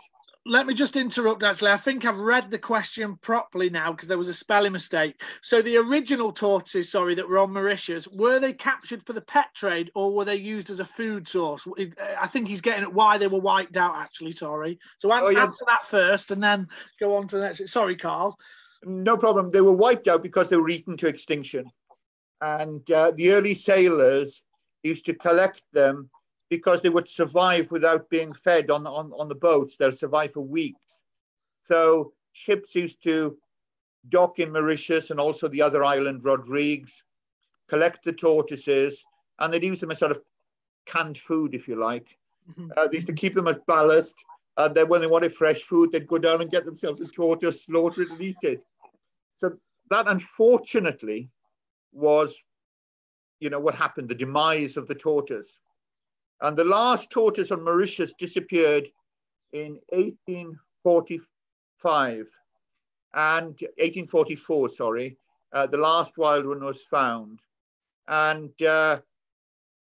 S2: Let me just interrupt, actually. I think I've read the question properly now because there was a spelling mistake. So, the original tortoises, sorry, that were on Mauritius, were they captured for the pet trade or were they used as a food source? I think he's getting at why they were wiped out, actually. Sorry. So, oh, yeah. answer that first and then go on to the next. Sorry, Carl.
S3: No problem. They were wiped out because they were eaten to extinction. And uh, the early sailors used to collect them because they would survive without being fed on, on, on the boats. They'll survive for weeks. So ships used to dock in Mauritius and also the other island, Rodrigues, collect the tortoises, and they'd use them as sort of canned food, if you like. Mm-hmm. Uh, they used to keep them as ballast. And then when they wanted fresh food, they'd go down and get themselves a tortoise, slaughter it, and eat it. So that, unfortunately, was you know, what happened, the demise of the tortoise. And the last tortoise on Mauritius disappeared in 1845 and 1844, sorry. Uh, the last wild one was found and uh,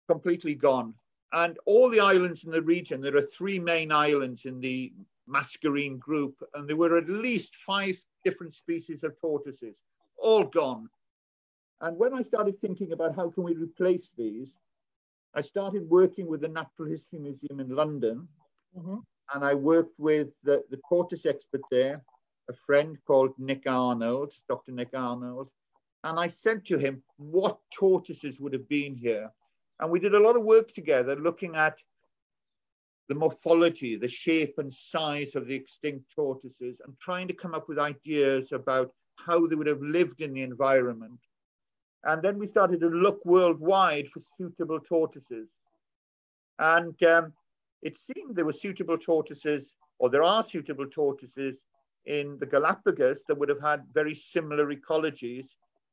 S3: completely gone. And all the islands in the region, there are three main islands in the Mascarene group, and there were at least five different species of tortoises, all gone. And when I started thinking about how can we replace these, I started working with the Natural History Museum in London, mm-hmm. and I worked with the, the tortoise expert there, a friend called Nick Arnold, Dr. Nick Arnold, and I said to him what tortoises would have been here. And we did a lot of work together looking at the morphology, the shape and size of the extinct tortoises, and trying to come up with ideas about how they would have lived in the environment. And then we started to look worldwide for suitable tortoises. And um, it seemed there were suitable tortoises, or there are suitable tortoises in the Galapagos that would have had very similar ecologies.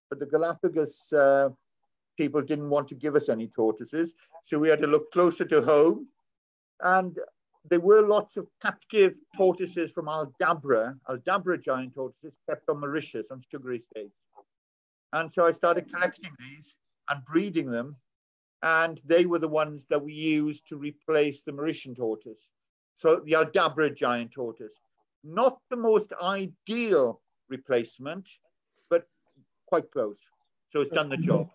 S3: But the Galapagos uh, people didn't want to give us any tortoises. So we had to look closer to home. And there were lots of captive tortoises from Aldabra, Aldabra giant tortoises kept on Mauritius on sugar estates. And so I started collecting these and breeding them. And they were the ones that we used to replace the Mauritian tortoise. So the Aldabra giant tortoise. Not the most ideal replacement, but quite close. So it's done the job.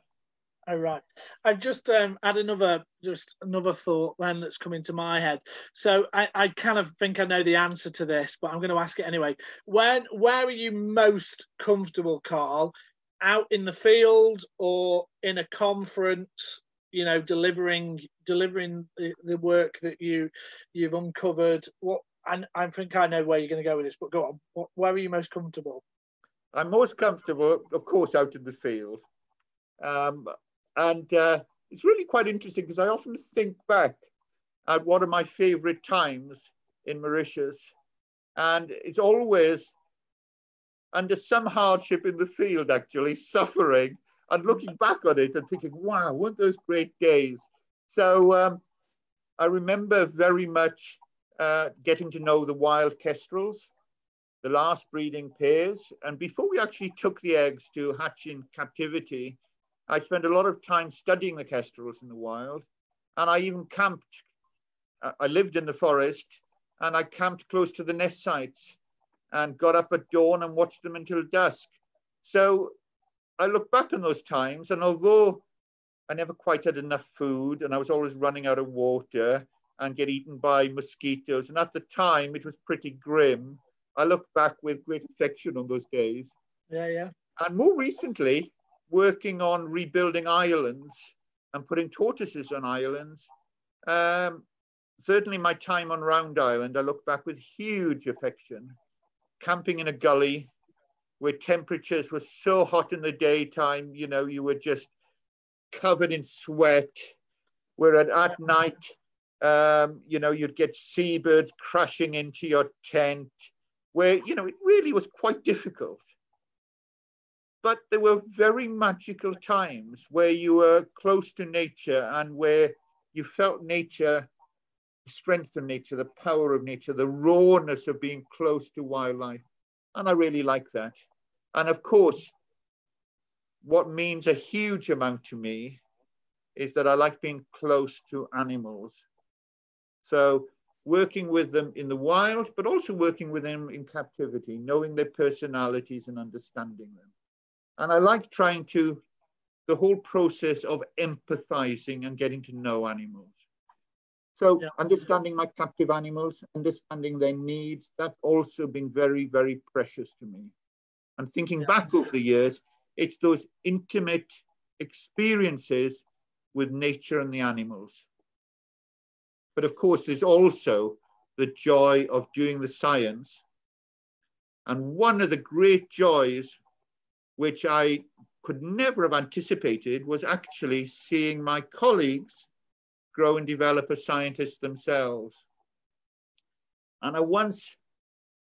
S2: All right. I've just um, had another just another thought then that's come into my head. So I, I kind of think I know the answer to this, but I'm going to ask it anyway. When where are you most comfortable, Carl? Out in the field or in a conference? You know, delivering delivering the, the work that you you've uncovered. What and I think I know where you're going to go with this, but go on. Where are you most comfortable?
S3: I'm most comfortable, of course, out in the field. Um, and uh, it's really quite interesting because I often think back at one of my favorite times in Mauritius. And it's always under some hardship in the field, actually, suffering and looking back on it and thinking, wow, weren't those great days? So um, I remember very much uh, getting to know the wild kestrels, the last breeding pairs. And before we actually took the eggs to hatch in captivity, I spent a lot of time studying the kestrels in the wild, and I even camped. Uh, I lived in the forest, and I camped close to the nest sites and got up at dawn and watched them until dusk. So I look back on those times, and although I never quite had enough food, and I was always running out of water and get eaten by mosquitoes, and at the time it was pretty grim. I look back with great affection on those days.
S2: Yeah, yeah.
S3: And more recently, working on rebuilding islands and putting tortoises on islands. Um, certainly, my time on Round Island, I look back with huge affection. Camping in a gully where temperatures were so hot in the daytime, you know, you were just covered in sweat. Where at, night, um, you know, you'd get seabirds crashing into your tent, where, you know, it really was quite difficult. But there were very magical times where you were close to nature and where you felt nature, strength of nature, the power of nature, the rawness of being close to wildlife. And I really like that. And of course, what means a huge amount to me is that I like being close to animals. So working with them in the wild, but also working with them in captivity, knowing their personalities and understanding them. And I like trying to, the whole process of empathizing and getting to know animals. So yeah. understanding my captive animals, understanding their needs, that's also been very, very precious to me. And thinking yeah. back over the years, it's those intimate experiences with nature and the animals. But of course, there's also the joy of doing the science. And one of the great joys which I could never have anticipated was actually seeing my colleagues grow and develop as scientists themselves. And I once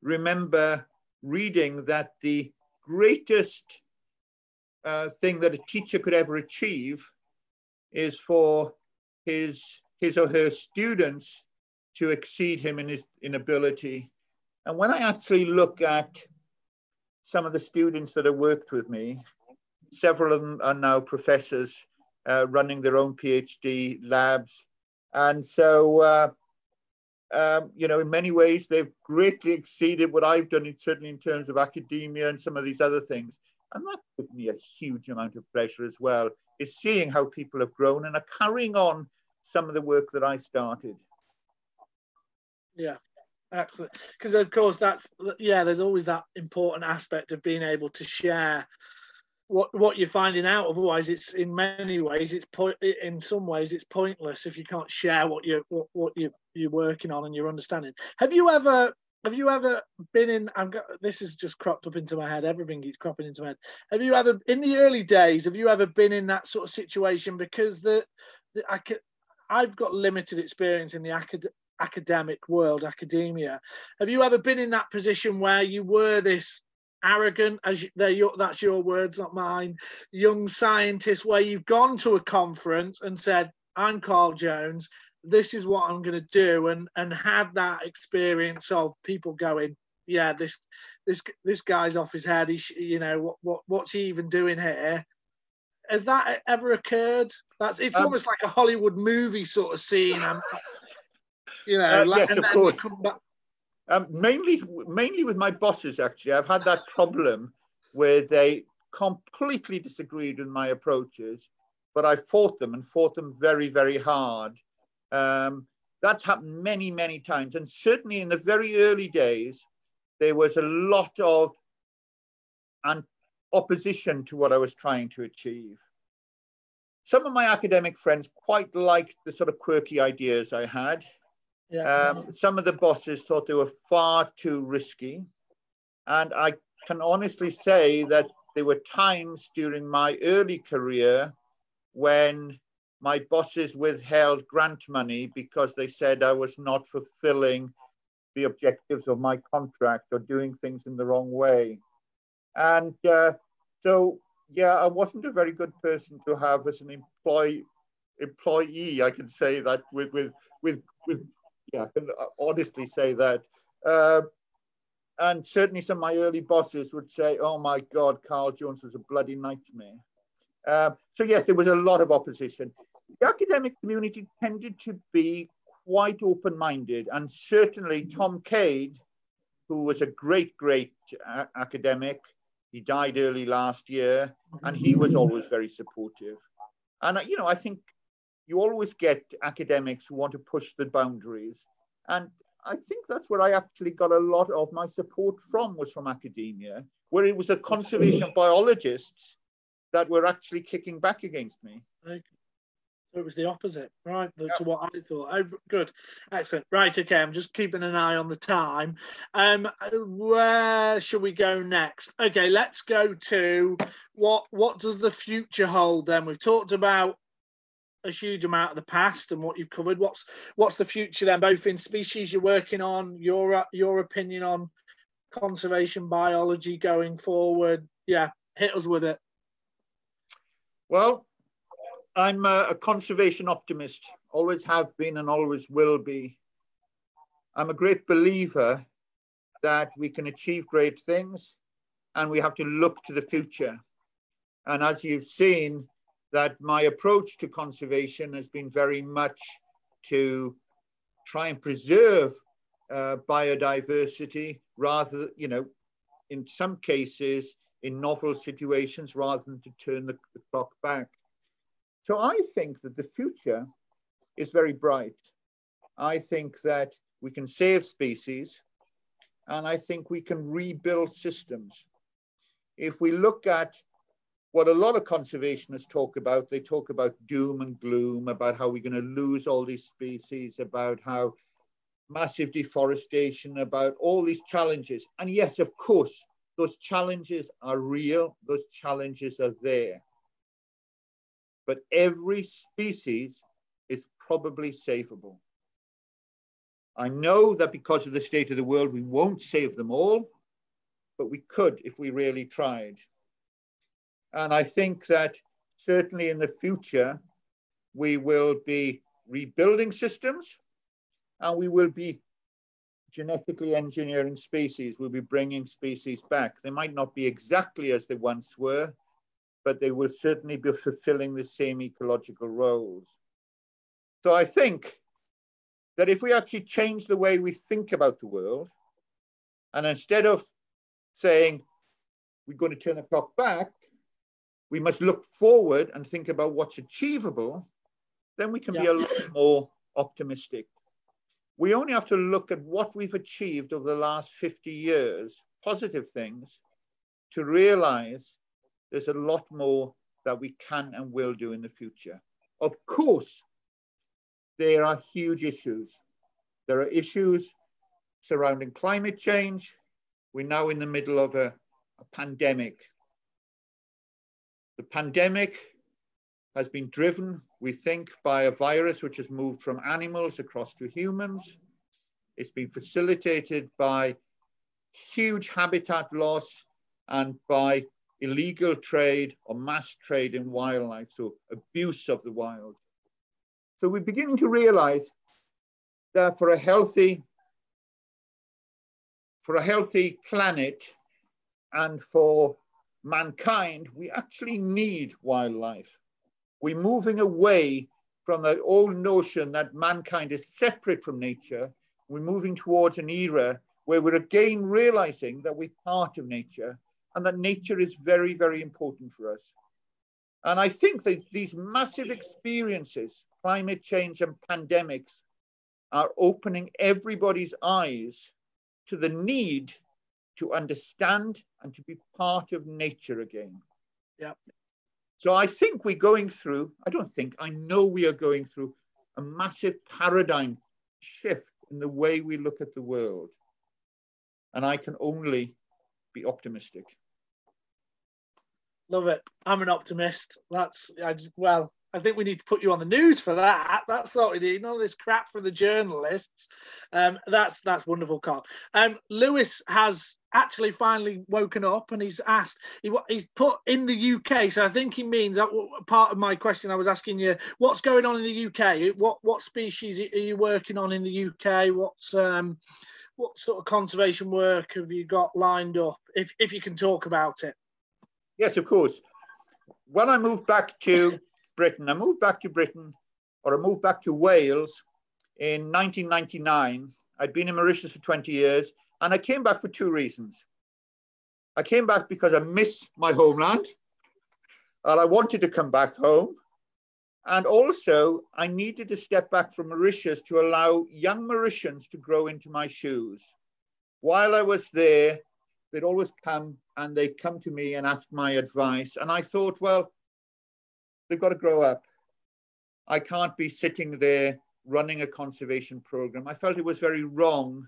S3: remember reading that the greatest uh, thing that a teacher could ever achieve is for his his or her students to exceed him in his in ability. And when I actually look at some of the students that have worked with me, several of them are now professors uh, running their own PhD labs. And so, uh, um, you know, in many ways, they've greatly exceeded what I've done, certainly in terms of academia and some of these other things. And that gives me a huge amount of pleasure as well, is seeing how people have grown and are carrying on some of the work that I started.
S2: Yeah, excellent. Because of course that's yeah, there's always that important aspect of being able to share what what you're finding out. Otherwise, it's in many ways it's point in some ways it's pointless if you can't share what you what, what you you're working on and you're understanding. Have you ever have you ever been in? I've got this has just cropped up into my head. Everything keeps cropping into my head. Have you ever in the early days? Have you ever been in that sort of situation? Because the, the I could, I've got limited experience in the acad- academic world, academia. Have you ever been in that position where you were this arrogant, as you, they're your, that's your words, not mine, young scientist, where you've gone to a conference and said, "I'm Carl Jones. This is what I'm going to do," and and had that experience of people going, "Yeah, this this this guy's off his head. He, you know, what what what's he even doing here?" Has that ever occurred? That's it's um, almost like a Hollywood movie sort of scene.
S3: you know, uh, like, yes, of course. Um, mainly, mainly with my bosses. Actually, I've had that problem where they completely disagreed with my approaches, but I fought them and fought them very, very hard. Um, that's happened many, many times, and certainly in the very early days, there was a lot of and opposition to what I was trying to achieve. Some of my academic friends quite liked the sort of quirky ideas I had. Yeah. Um, some of the bosses thought they were far too risky. And I can honestly say that there were times during my early career when my bosses withheld grant money because they said I was not fulfilling the objectives of my contract or doing things in the wrong way. And uh, so, yeah, I wasn't a very good person to have as an employee. Employee, I can say that with with with with yeah, I can honestly say that. Uh, and certainly some of my early bosses would say, oh my God, Carl Jones was a bloody nightmare. Uh, so yes, there was a lot of opposition. The academic community tended to be quite open-minded and certainly Tom Cade, who was a great, great uh, academic, he died early last year and he was always very supportive. And, you know, I think you always get academics who want to push the boundaries. And I think that's where I actually got a lot of my support from was from academia, where it was the conservation biologists that were actually kicking back against me.
S2: So it was the opposite, right, to yep. what I thought. Oh, good, excellent. Right, okay. I'm just keeping an eye on the time. Um, where should we go next? Okay, let's go to what. What does the future hold? Then we've talked about a huge amount of the past and what you've covered. What's what's the future then, both in species you're working on, your uh, your opinion on conservation biology going forward? Yeah, hit us with it.
S3: Well, I'm a, a conservation optimist. Always have been and always will be. I'm a great believer that we can achieve great things and we have to look to the future. And as you've seen, that my approach to conservation has been very much to try and preserve uh, biodiversity rather, you know, in some cases, in novel situations, rather than to turn the, the clock back. So I think that the future is very bright. I think that we can save species, and I think we can rebuild systems. If we look at what a lot of conservationists talk about, they talk about doom and gloom, about how we're going to lose all these species, about how massive deforestation, about all these challenges. And yes, of course, those challenges are real, those challenges are there. But every species is probably savable. I know that because of the state of the world, we won't save them all, but we could if we really tried. And I think that certainly in the future, we will be rebuilding systems and we will be genetically engineering species. We'll be bringing species back. They might not be exactly as they once were, but they will certainly be fulfilling the same ecological roles. So I think that if we actually change the way we think about the world, and instead of saying we're going to turn the clock back, we must look forward and think about what's achievable, then we can yeah. be a lot more optimistic. We only have to look at what we've achieved over the last 50 years, positive things, to realize there's a lot more that we can and will do in the future. Of course, there are huge issues. There are issues surrounding climate change. We're now in the middle of a, a pandemic. The pandemic has been driven, we think, by a virus which has moved from animals across to humans. It's been facilitated by huge habitat loss and by illegal trade or mass trade in wildlife, so abuse of the wild. So we're beginning to realize that for a healthy, for a healthy planet and for mankind, we actually need wildlife. We're moving away from the old notion that mankind is separate from nature. We're moving towards an era where we're again realizing that we're part of nature and that nature is very, very important for us. And I think that these massive experiences, climate change and pandemics, are opening everybody's eyes to the need to understand and to be part of nature again.
S2: Yeah.
S3: So I think we're going through, I don't think, I know we are going through a massive paradigm shift in the way we look at the world. And I can only be optimistic.
S2: Love it. I'm an optimist. That's I well, I think we need to put you on the news for that. That's what we need. All this crap from the journalists. Um, that's that's wonderful, Carl. Um, Lewis has actually finally woken up and he's asked. He, he's put in the UK. So I think he means that part of my question. I was asking you, what's going on in the UK? What what species are you working on in the UK? What's um, what sort of conservation work have you got lined up? If if you can talk about it.
S3: Yes, of course. When I moved back to Britain, I moved back to Britain, or I moved back to Wales in 1999. I'd been in Mauritius for 20 years, and I came back for two reasons. I came back because I miss my homeland, and I wanted to come back home. And also, I needed to step back from Mauritius to allow young Mauritians to grow into my shoes. While I was there, they'd always come and they'd come to me and ask my advice. And I thought, well, they've got to grow up. I can't be sitting there running a conservation program. I felt it was very wrong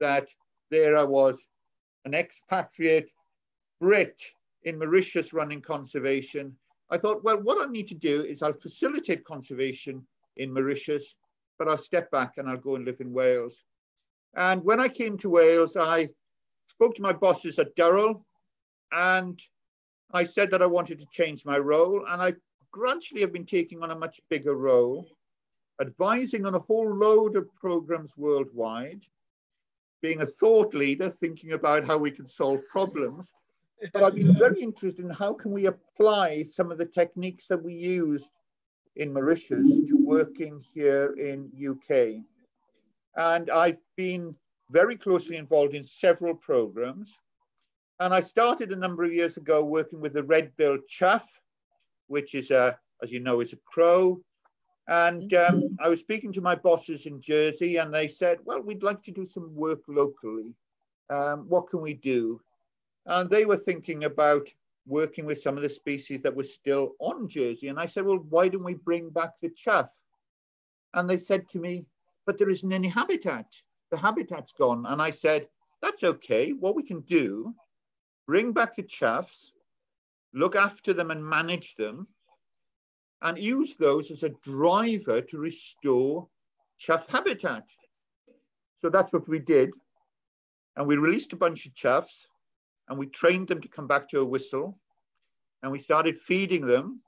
S3: that there I was, an expatriate Brit in Mauritius running conservation. I thought, well, what I need to do is I'll facilitate conservation in Mauritius, but I'll step back and I'll go and live in Wales. And when I came to Wales, I spoke to my bosses at Durrell and I said that I wanted to change my role. And I gradually have been taking on a much bigger role, advising on a whole load of programs worldwide, being a thought leader, thinking about how we can solve problems. But I've been very interested in how can we apply some of the techniques that we used in Mauritius to working here in UK. And I've been very closely involved in several programs. And I started a number of years ago working with the red-billed chough, which is a, as you know, is a crow. And um, I was speaking to my bosses in Jersey, and they said, "Well, we'd like to do some work locally. Um, what can we do?" And they were thinking about working with some of the species that were still on Jersey. And I said, "Well, why don't we bring back the chough?" And they said to me, "But there isn't any habitat." the habitat's gone. And I said, that's okay. What we can do, bring back the choughs, look after them and manage them, and use those as a driver to restore chough habitat. So that's what we did. And we released a bunch of choughs and we trained them to come back to a whistle and we started feeding them.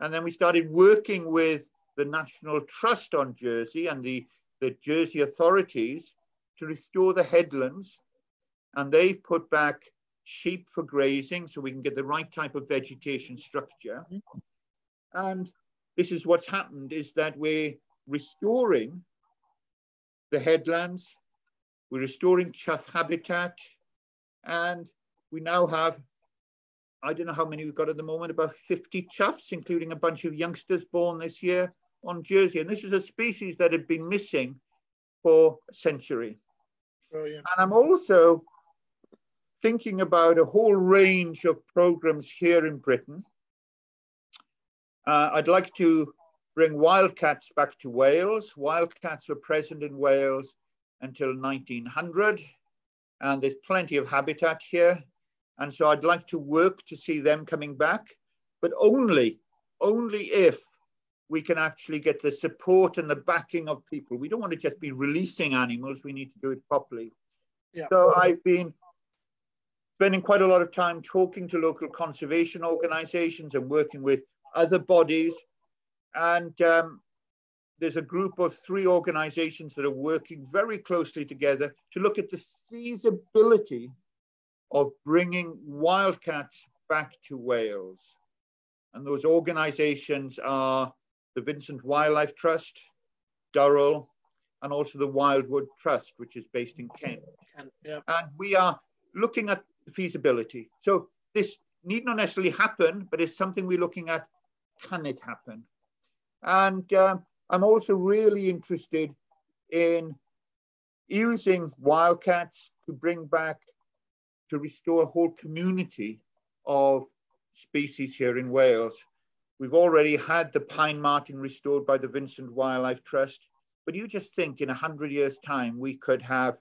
S3: And then we started working with the National Trust on Jersey and the, the Jersey authorities to restore the headlands. And they've put back sheep for grazing so we can get the right type of vegetation structure. Mm-hmm. And this is what's happened is that we're restoring the headlands, we're restoring chough habitat, and we now have, I don't know how many we've got at the moment, about 50 choughs, including a bunch of youngsters born this year on Jersey. And this is a species that had been missing for a century. Oh, Brilliant. And I'm also thinking about a whole range of programs here in Britain. Uh, I'd like to bring wildcats back to Wales. Wildcats were present in Wales until 1900, and there's plenty of habitat here. And so I'd like to work to see them coming back, but only, only if we can actually get the support and the backing of people. We don't want to just be releasing animals, we need to do it properly. Yeah. So I've been spending quite a lot of time talking to local conservation organizations and working with other bodies. And um, there's a group of three organizations that are working very closely together to look at the feasibility of bringing wildcats back to Wales. And those organizations are the Vincent Wildlife Trust, Durrell, and also the Wildwood Trust, which is based in Kent. Yeah. And we are looking at the feasibility. So this need not necessarily happen, but it's something we're looking at. Can it happen? And um, I'm also really interested in using wildcats to bring back, to restore a whole community of species here in Wales. We've already had the pine marten restored by the Vincent Wildlife Trust, but you just think in 100 years' time, we could have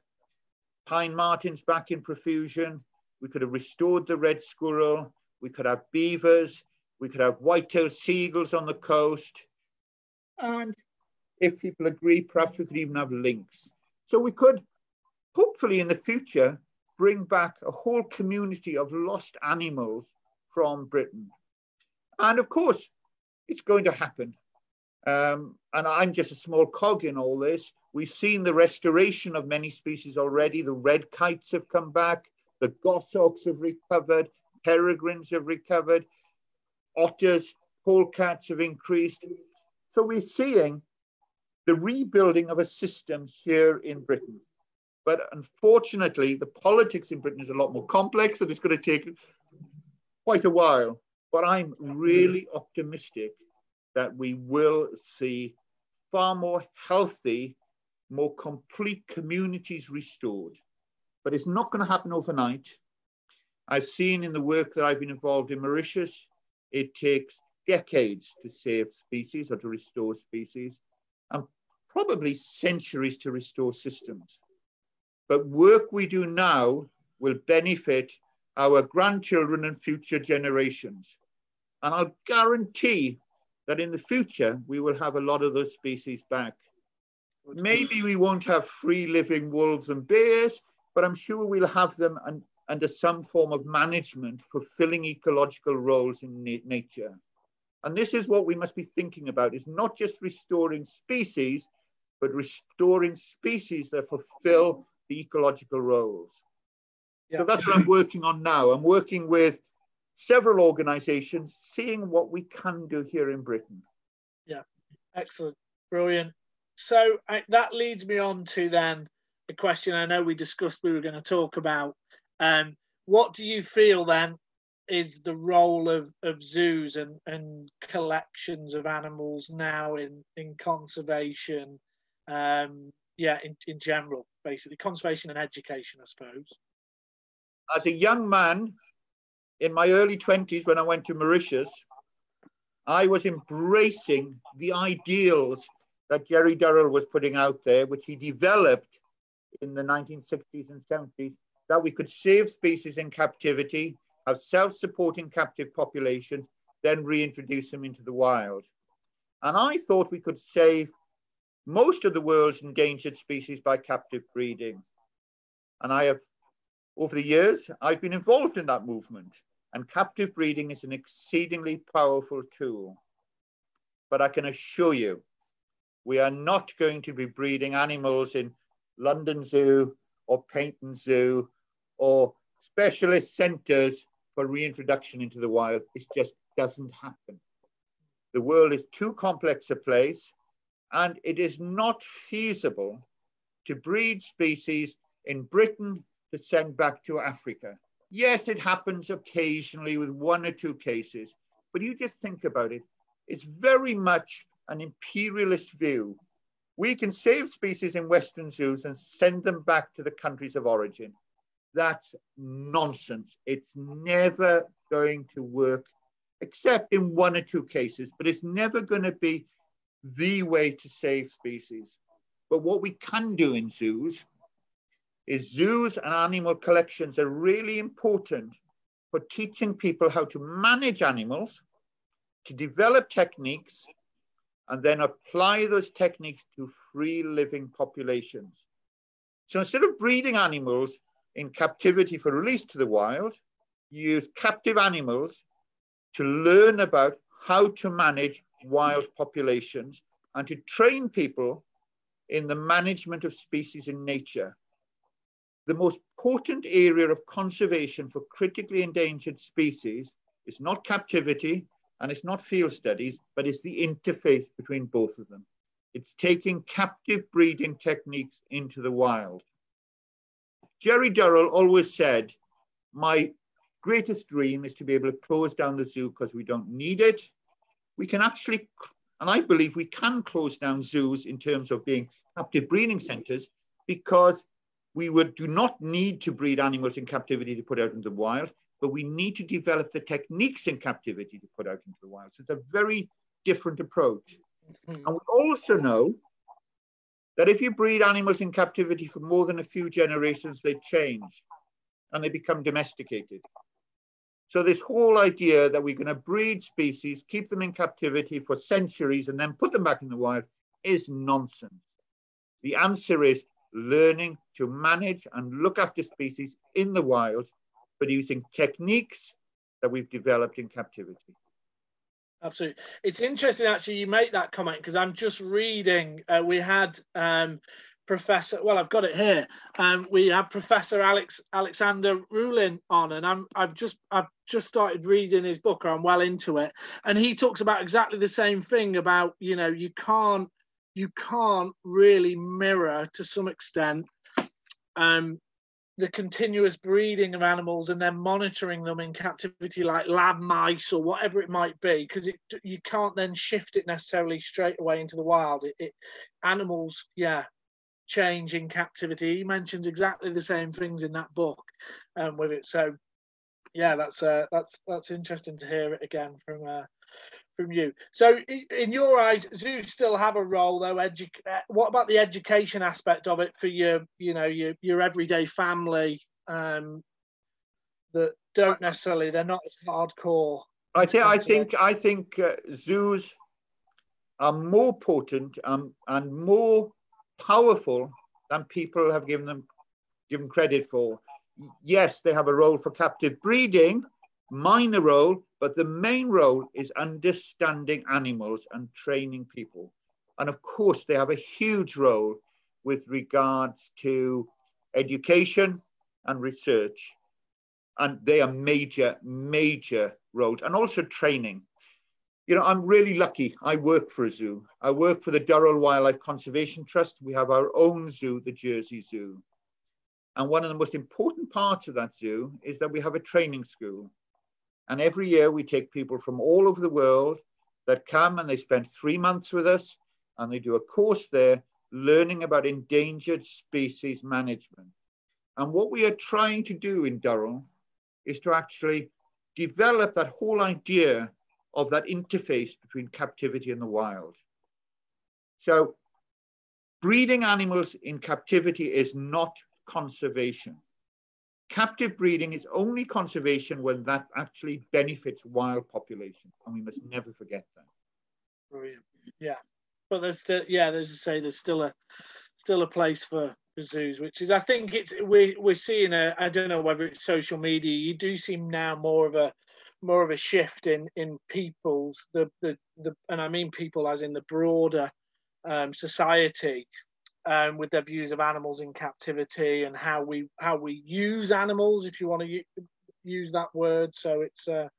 S3: pine martens back in profusion, we could have restored the red squirrel. We could have beavers. We could have white-tailed sea eagles on the coast. And if people agree, perhaps we could even have lynx. So we could, hopefully in the future, bring back a whole community of lost animals from Britain. And of course, it's going to happen. Um, and I'm just a small cog in all this. We've seen the restoration of many species already. The red kites have come back. The goshawks have recovered, peregrines have recovered, otters, polecats have increased. So we're seeing the rebuilding of a system here in Britain. But unfortunately, the politics in Britain is a lot more complex and it's going to take quite a while. But I'm really optimistic that we will see far more healthy, more complete communities restored but it's not going to happen overnight. I've seen in the work that I've been involved in Mauritius, it takes decades to save species or to restore species, and probably centuries to restore systems. But work we do now will benefit our grandchildren and future generations. And I'll guarantee that in the future, we will have a lot of those species back. Maybe we won't have free living wolves and bears, but I'm sure we'll have them un, under some form of management, fulfilling ecological roles in na nature. And this is what we must be thinking about, is not just restoring species, but restoring species that fulfill the ecological roles. Yeah. So that's what I'm working on now. I'm working with several organizations, seeing what we can do here in Britain.
S2: Yeah, excellent, brilliant. So I, that leads me on to then a question I know we discussed we were going to talk about. Um, what do you feel then is the role of, of zoos and, and collections of animals now in, in conservation? Um, yeah, in, in general, basically, conservation and education, I suppose.
S3: As a young man in my early 20s, when I went to Mauritius, I was embracing the ideals that Gerry Durrell was putting out there, which he developed in the 1960s and 70s that we could save species in captivity, have self-supporting captive populations, then reintroduce them into the wild. And I thought we could save most of the world's endangered species by captive breeding. And I have, over the years, I've been involved in that movement. And captive breeding is an exceedingly powerful tool. But I can assure you We are not going to be breeding animals in London Zoo or Paignton Zoo or specialist centres for reintroduction into the wild. It just doesn't happen. The world is too complex a place and it is not feasible to breed species in Britain to send back to Africa. Yes, it happens occasionally with one or two cases, but you just think about it. It's very much an imperialist view. We can save species in Western zoos and send them back to the countries of origin. That's nonsense. It's never going to work, except in one or two cases, but it's never going to be the way to save species. But what we can do in zoos is zoos and animal collections are really important for teaching people how to manage animals, to develop techniques, and then apply those techniques to free living populations. So instead of breeding animals in captivity for release to the wild, use captive animals to learn about how to manage wild populations and to train people in the management of species in nature. The most potent area of conservation for critically endangered species is not captivity and it's not field studies, but it's the interface between both of them. It's taking captive breeding techniques into the wild. Gerry Durrell always said, my greatest dream is to be able to close down the zoo because we don't need it. We can actually and I believe we can close down zoos in terms of being captive breeding centers because we would do not need to breed animals in captivity to put out into the wild, but we need to develop the techniques in captivity to put out into the wild. So it's a very different approach. Mm-hmm. And we also know that if you breed animals in captivity for more than a few generations, they change and they become domesticated. So this whole idea that we're going to breed species, keep them in captivity for centuries, and then put them back in the wild is nonsense. The answer is learning to manage and look after species in the wild, but using techniques that we've developed in captivity.
S2: Absolutely. It's interesting actually you make that comment because I'm just reading. Uh, we had um, Professor. Well, I've got it here. Um, we had Professor Alex Alexander Rulin on, and I'm I've just I've just started reading his book, or I'm well into it, and he talks about exactly the same thing about you know you can't you can't really mirror to some extent um, the continuous breeding of animals and then monitoring them in captivity like lab mice or whatever it might be because you can't then shift it necessarily straight away into the wild it, it animals yeah change in captivity. He mentions exactly the same things in that book um, with it. So, yeah, that's uh, that's that's interesting to hear it again from uh, from you. So, in your eyes, zoos still have a role, though. Edu- uh, what about the education aspect of it for your, you know, your your everyday family um, that don't necessarily they're not as hardcore.
S3: I think I think I think uh, zoos are more potent um, and more powerful than people have given them given credit for. Yes, they have a role for captive breeding, minor role, but the main role is understanding animals and training people. And of course, they have a huge role with regards to education and research. And they are major, major roles, and also training you know, I'm really lucky. I work for a zoo. I work for the Durrell Wildlife Conservation Trust. We have our own zoo, the Jersey Zoo. And one of the most important parts of that zoo is that we have a training school. And every year we take people from all over the world that come and they spend three months with us and they do a course there learning about endangered species management. And what we are trying to do in Durrell is to actually develop that whole idea of that interface between captivity and the wild. So breeding animals in captivity is not conservation. Captive breeding is only conservation when that actually benefits wild populations, and we must never forget that.
S2: Brilliant. Yeah, but there's still, yeah, there's to say there's still a still a place for, for zoos, which is I think it's we we're seeing a I don't know whether it's social media. You do seem now more of a more of a shift in in people's the the, the and I mean people as in the broader um, society um, with their views of animals in captivity and how we how we use animals, if you want to use that word. So it's uh,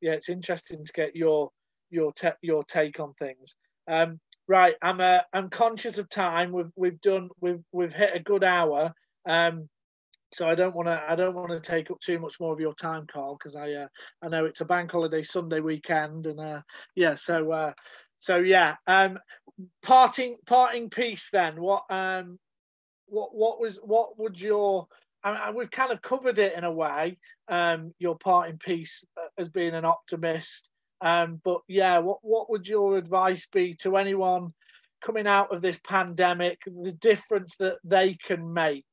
S2: yeah, it's interesting to get your your te- your take on things. Um, right, I'm uh, I'm conscious of time. We've we've done we've we've hit a good hour. Um, so I don't want to I don't want to take up too much more of your time, Carl, because I uh, I know it's a bank holiday Sunday weekend, and uh, yeah, so uh, so yeah, um, parting parting piece then. What um, what what was what would your mean, we've kind of covered it in a way. Um, your parting piece uh, as being an optimist. Um, but yeah, what what would your advice be to anyone coming out of this pandemic? The difference that they can make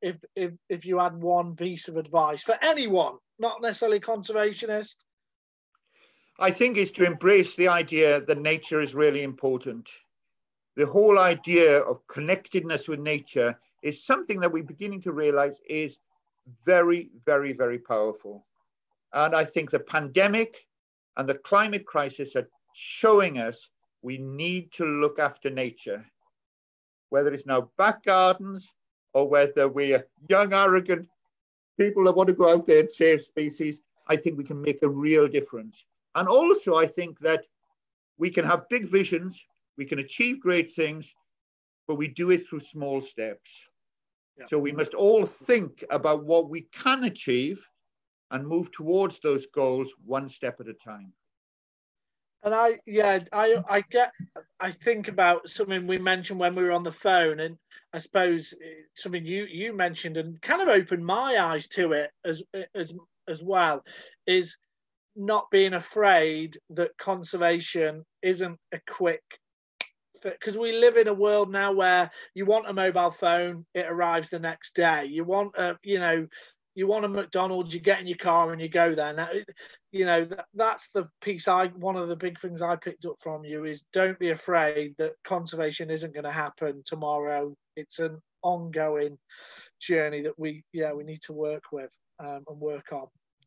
S2: if if if you had one piece of advice for anyone, not necessarily conservationist.
S3: I think is to embrace the idea that nature is really important. The whole idea of connectedness with nature is something that we're beginning to realize is very, very, very powerful. And I think the pandemic and the climate crisis are showing us we need to look after nature, whether it's now back gardens or whether we're young, arrogant people that want to go out there and save species. I think we can make a real difference. And also, I think that we can have big visions, we can achieve great things, but we do it through small steps. Yeah. So we must all think about what we can achieve and move towards those goals one step at a time.
S2: And I, yeah, I, I get, I think about something we mentioned when we were on the phone, and I suppose something you you mentioned and kind of opened my eyes to it as as as well, is not being afraid that conservation isn't a quick because we live in a world now where you want a mobile phone, it arrives the next day. You want a, you know, you want a McDonald's, you get in your car and you go there. Now, you know, that, that's the piece I, one of the big things I picked up from you is don't be afraid that conservation isn't going to happen tomorrow. It's an ongoing journey that we, yeah, we need to work with um, and work on.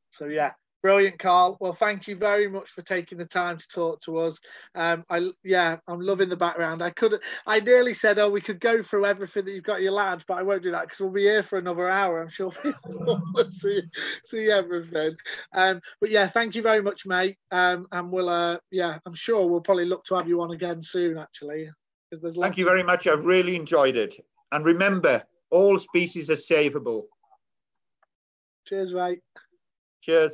S2: So, yeah, Brilliant, Carl. Well, thank you very much for taking the time to talk to us. Um, I yeah, I'm loving the background. I could I nearly said, oh, we could go through everything that you've got your lads, but I won't do that because we'll be here for another hour. I'm sure people will see see everything. Um, but yeah, thank you very much, mate. Um, and we'll uh, yeah, I'm sure we'll probably look to have you on again soon, actually,
S3: because there's. Thank you very much. I've really enjoyed it. And remember, all species are savable.
S2: Cheers, mate.
S3: Cheers.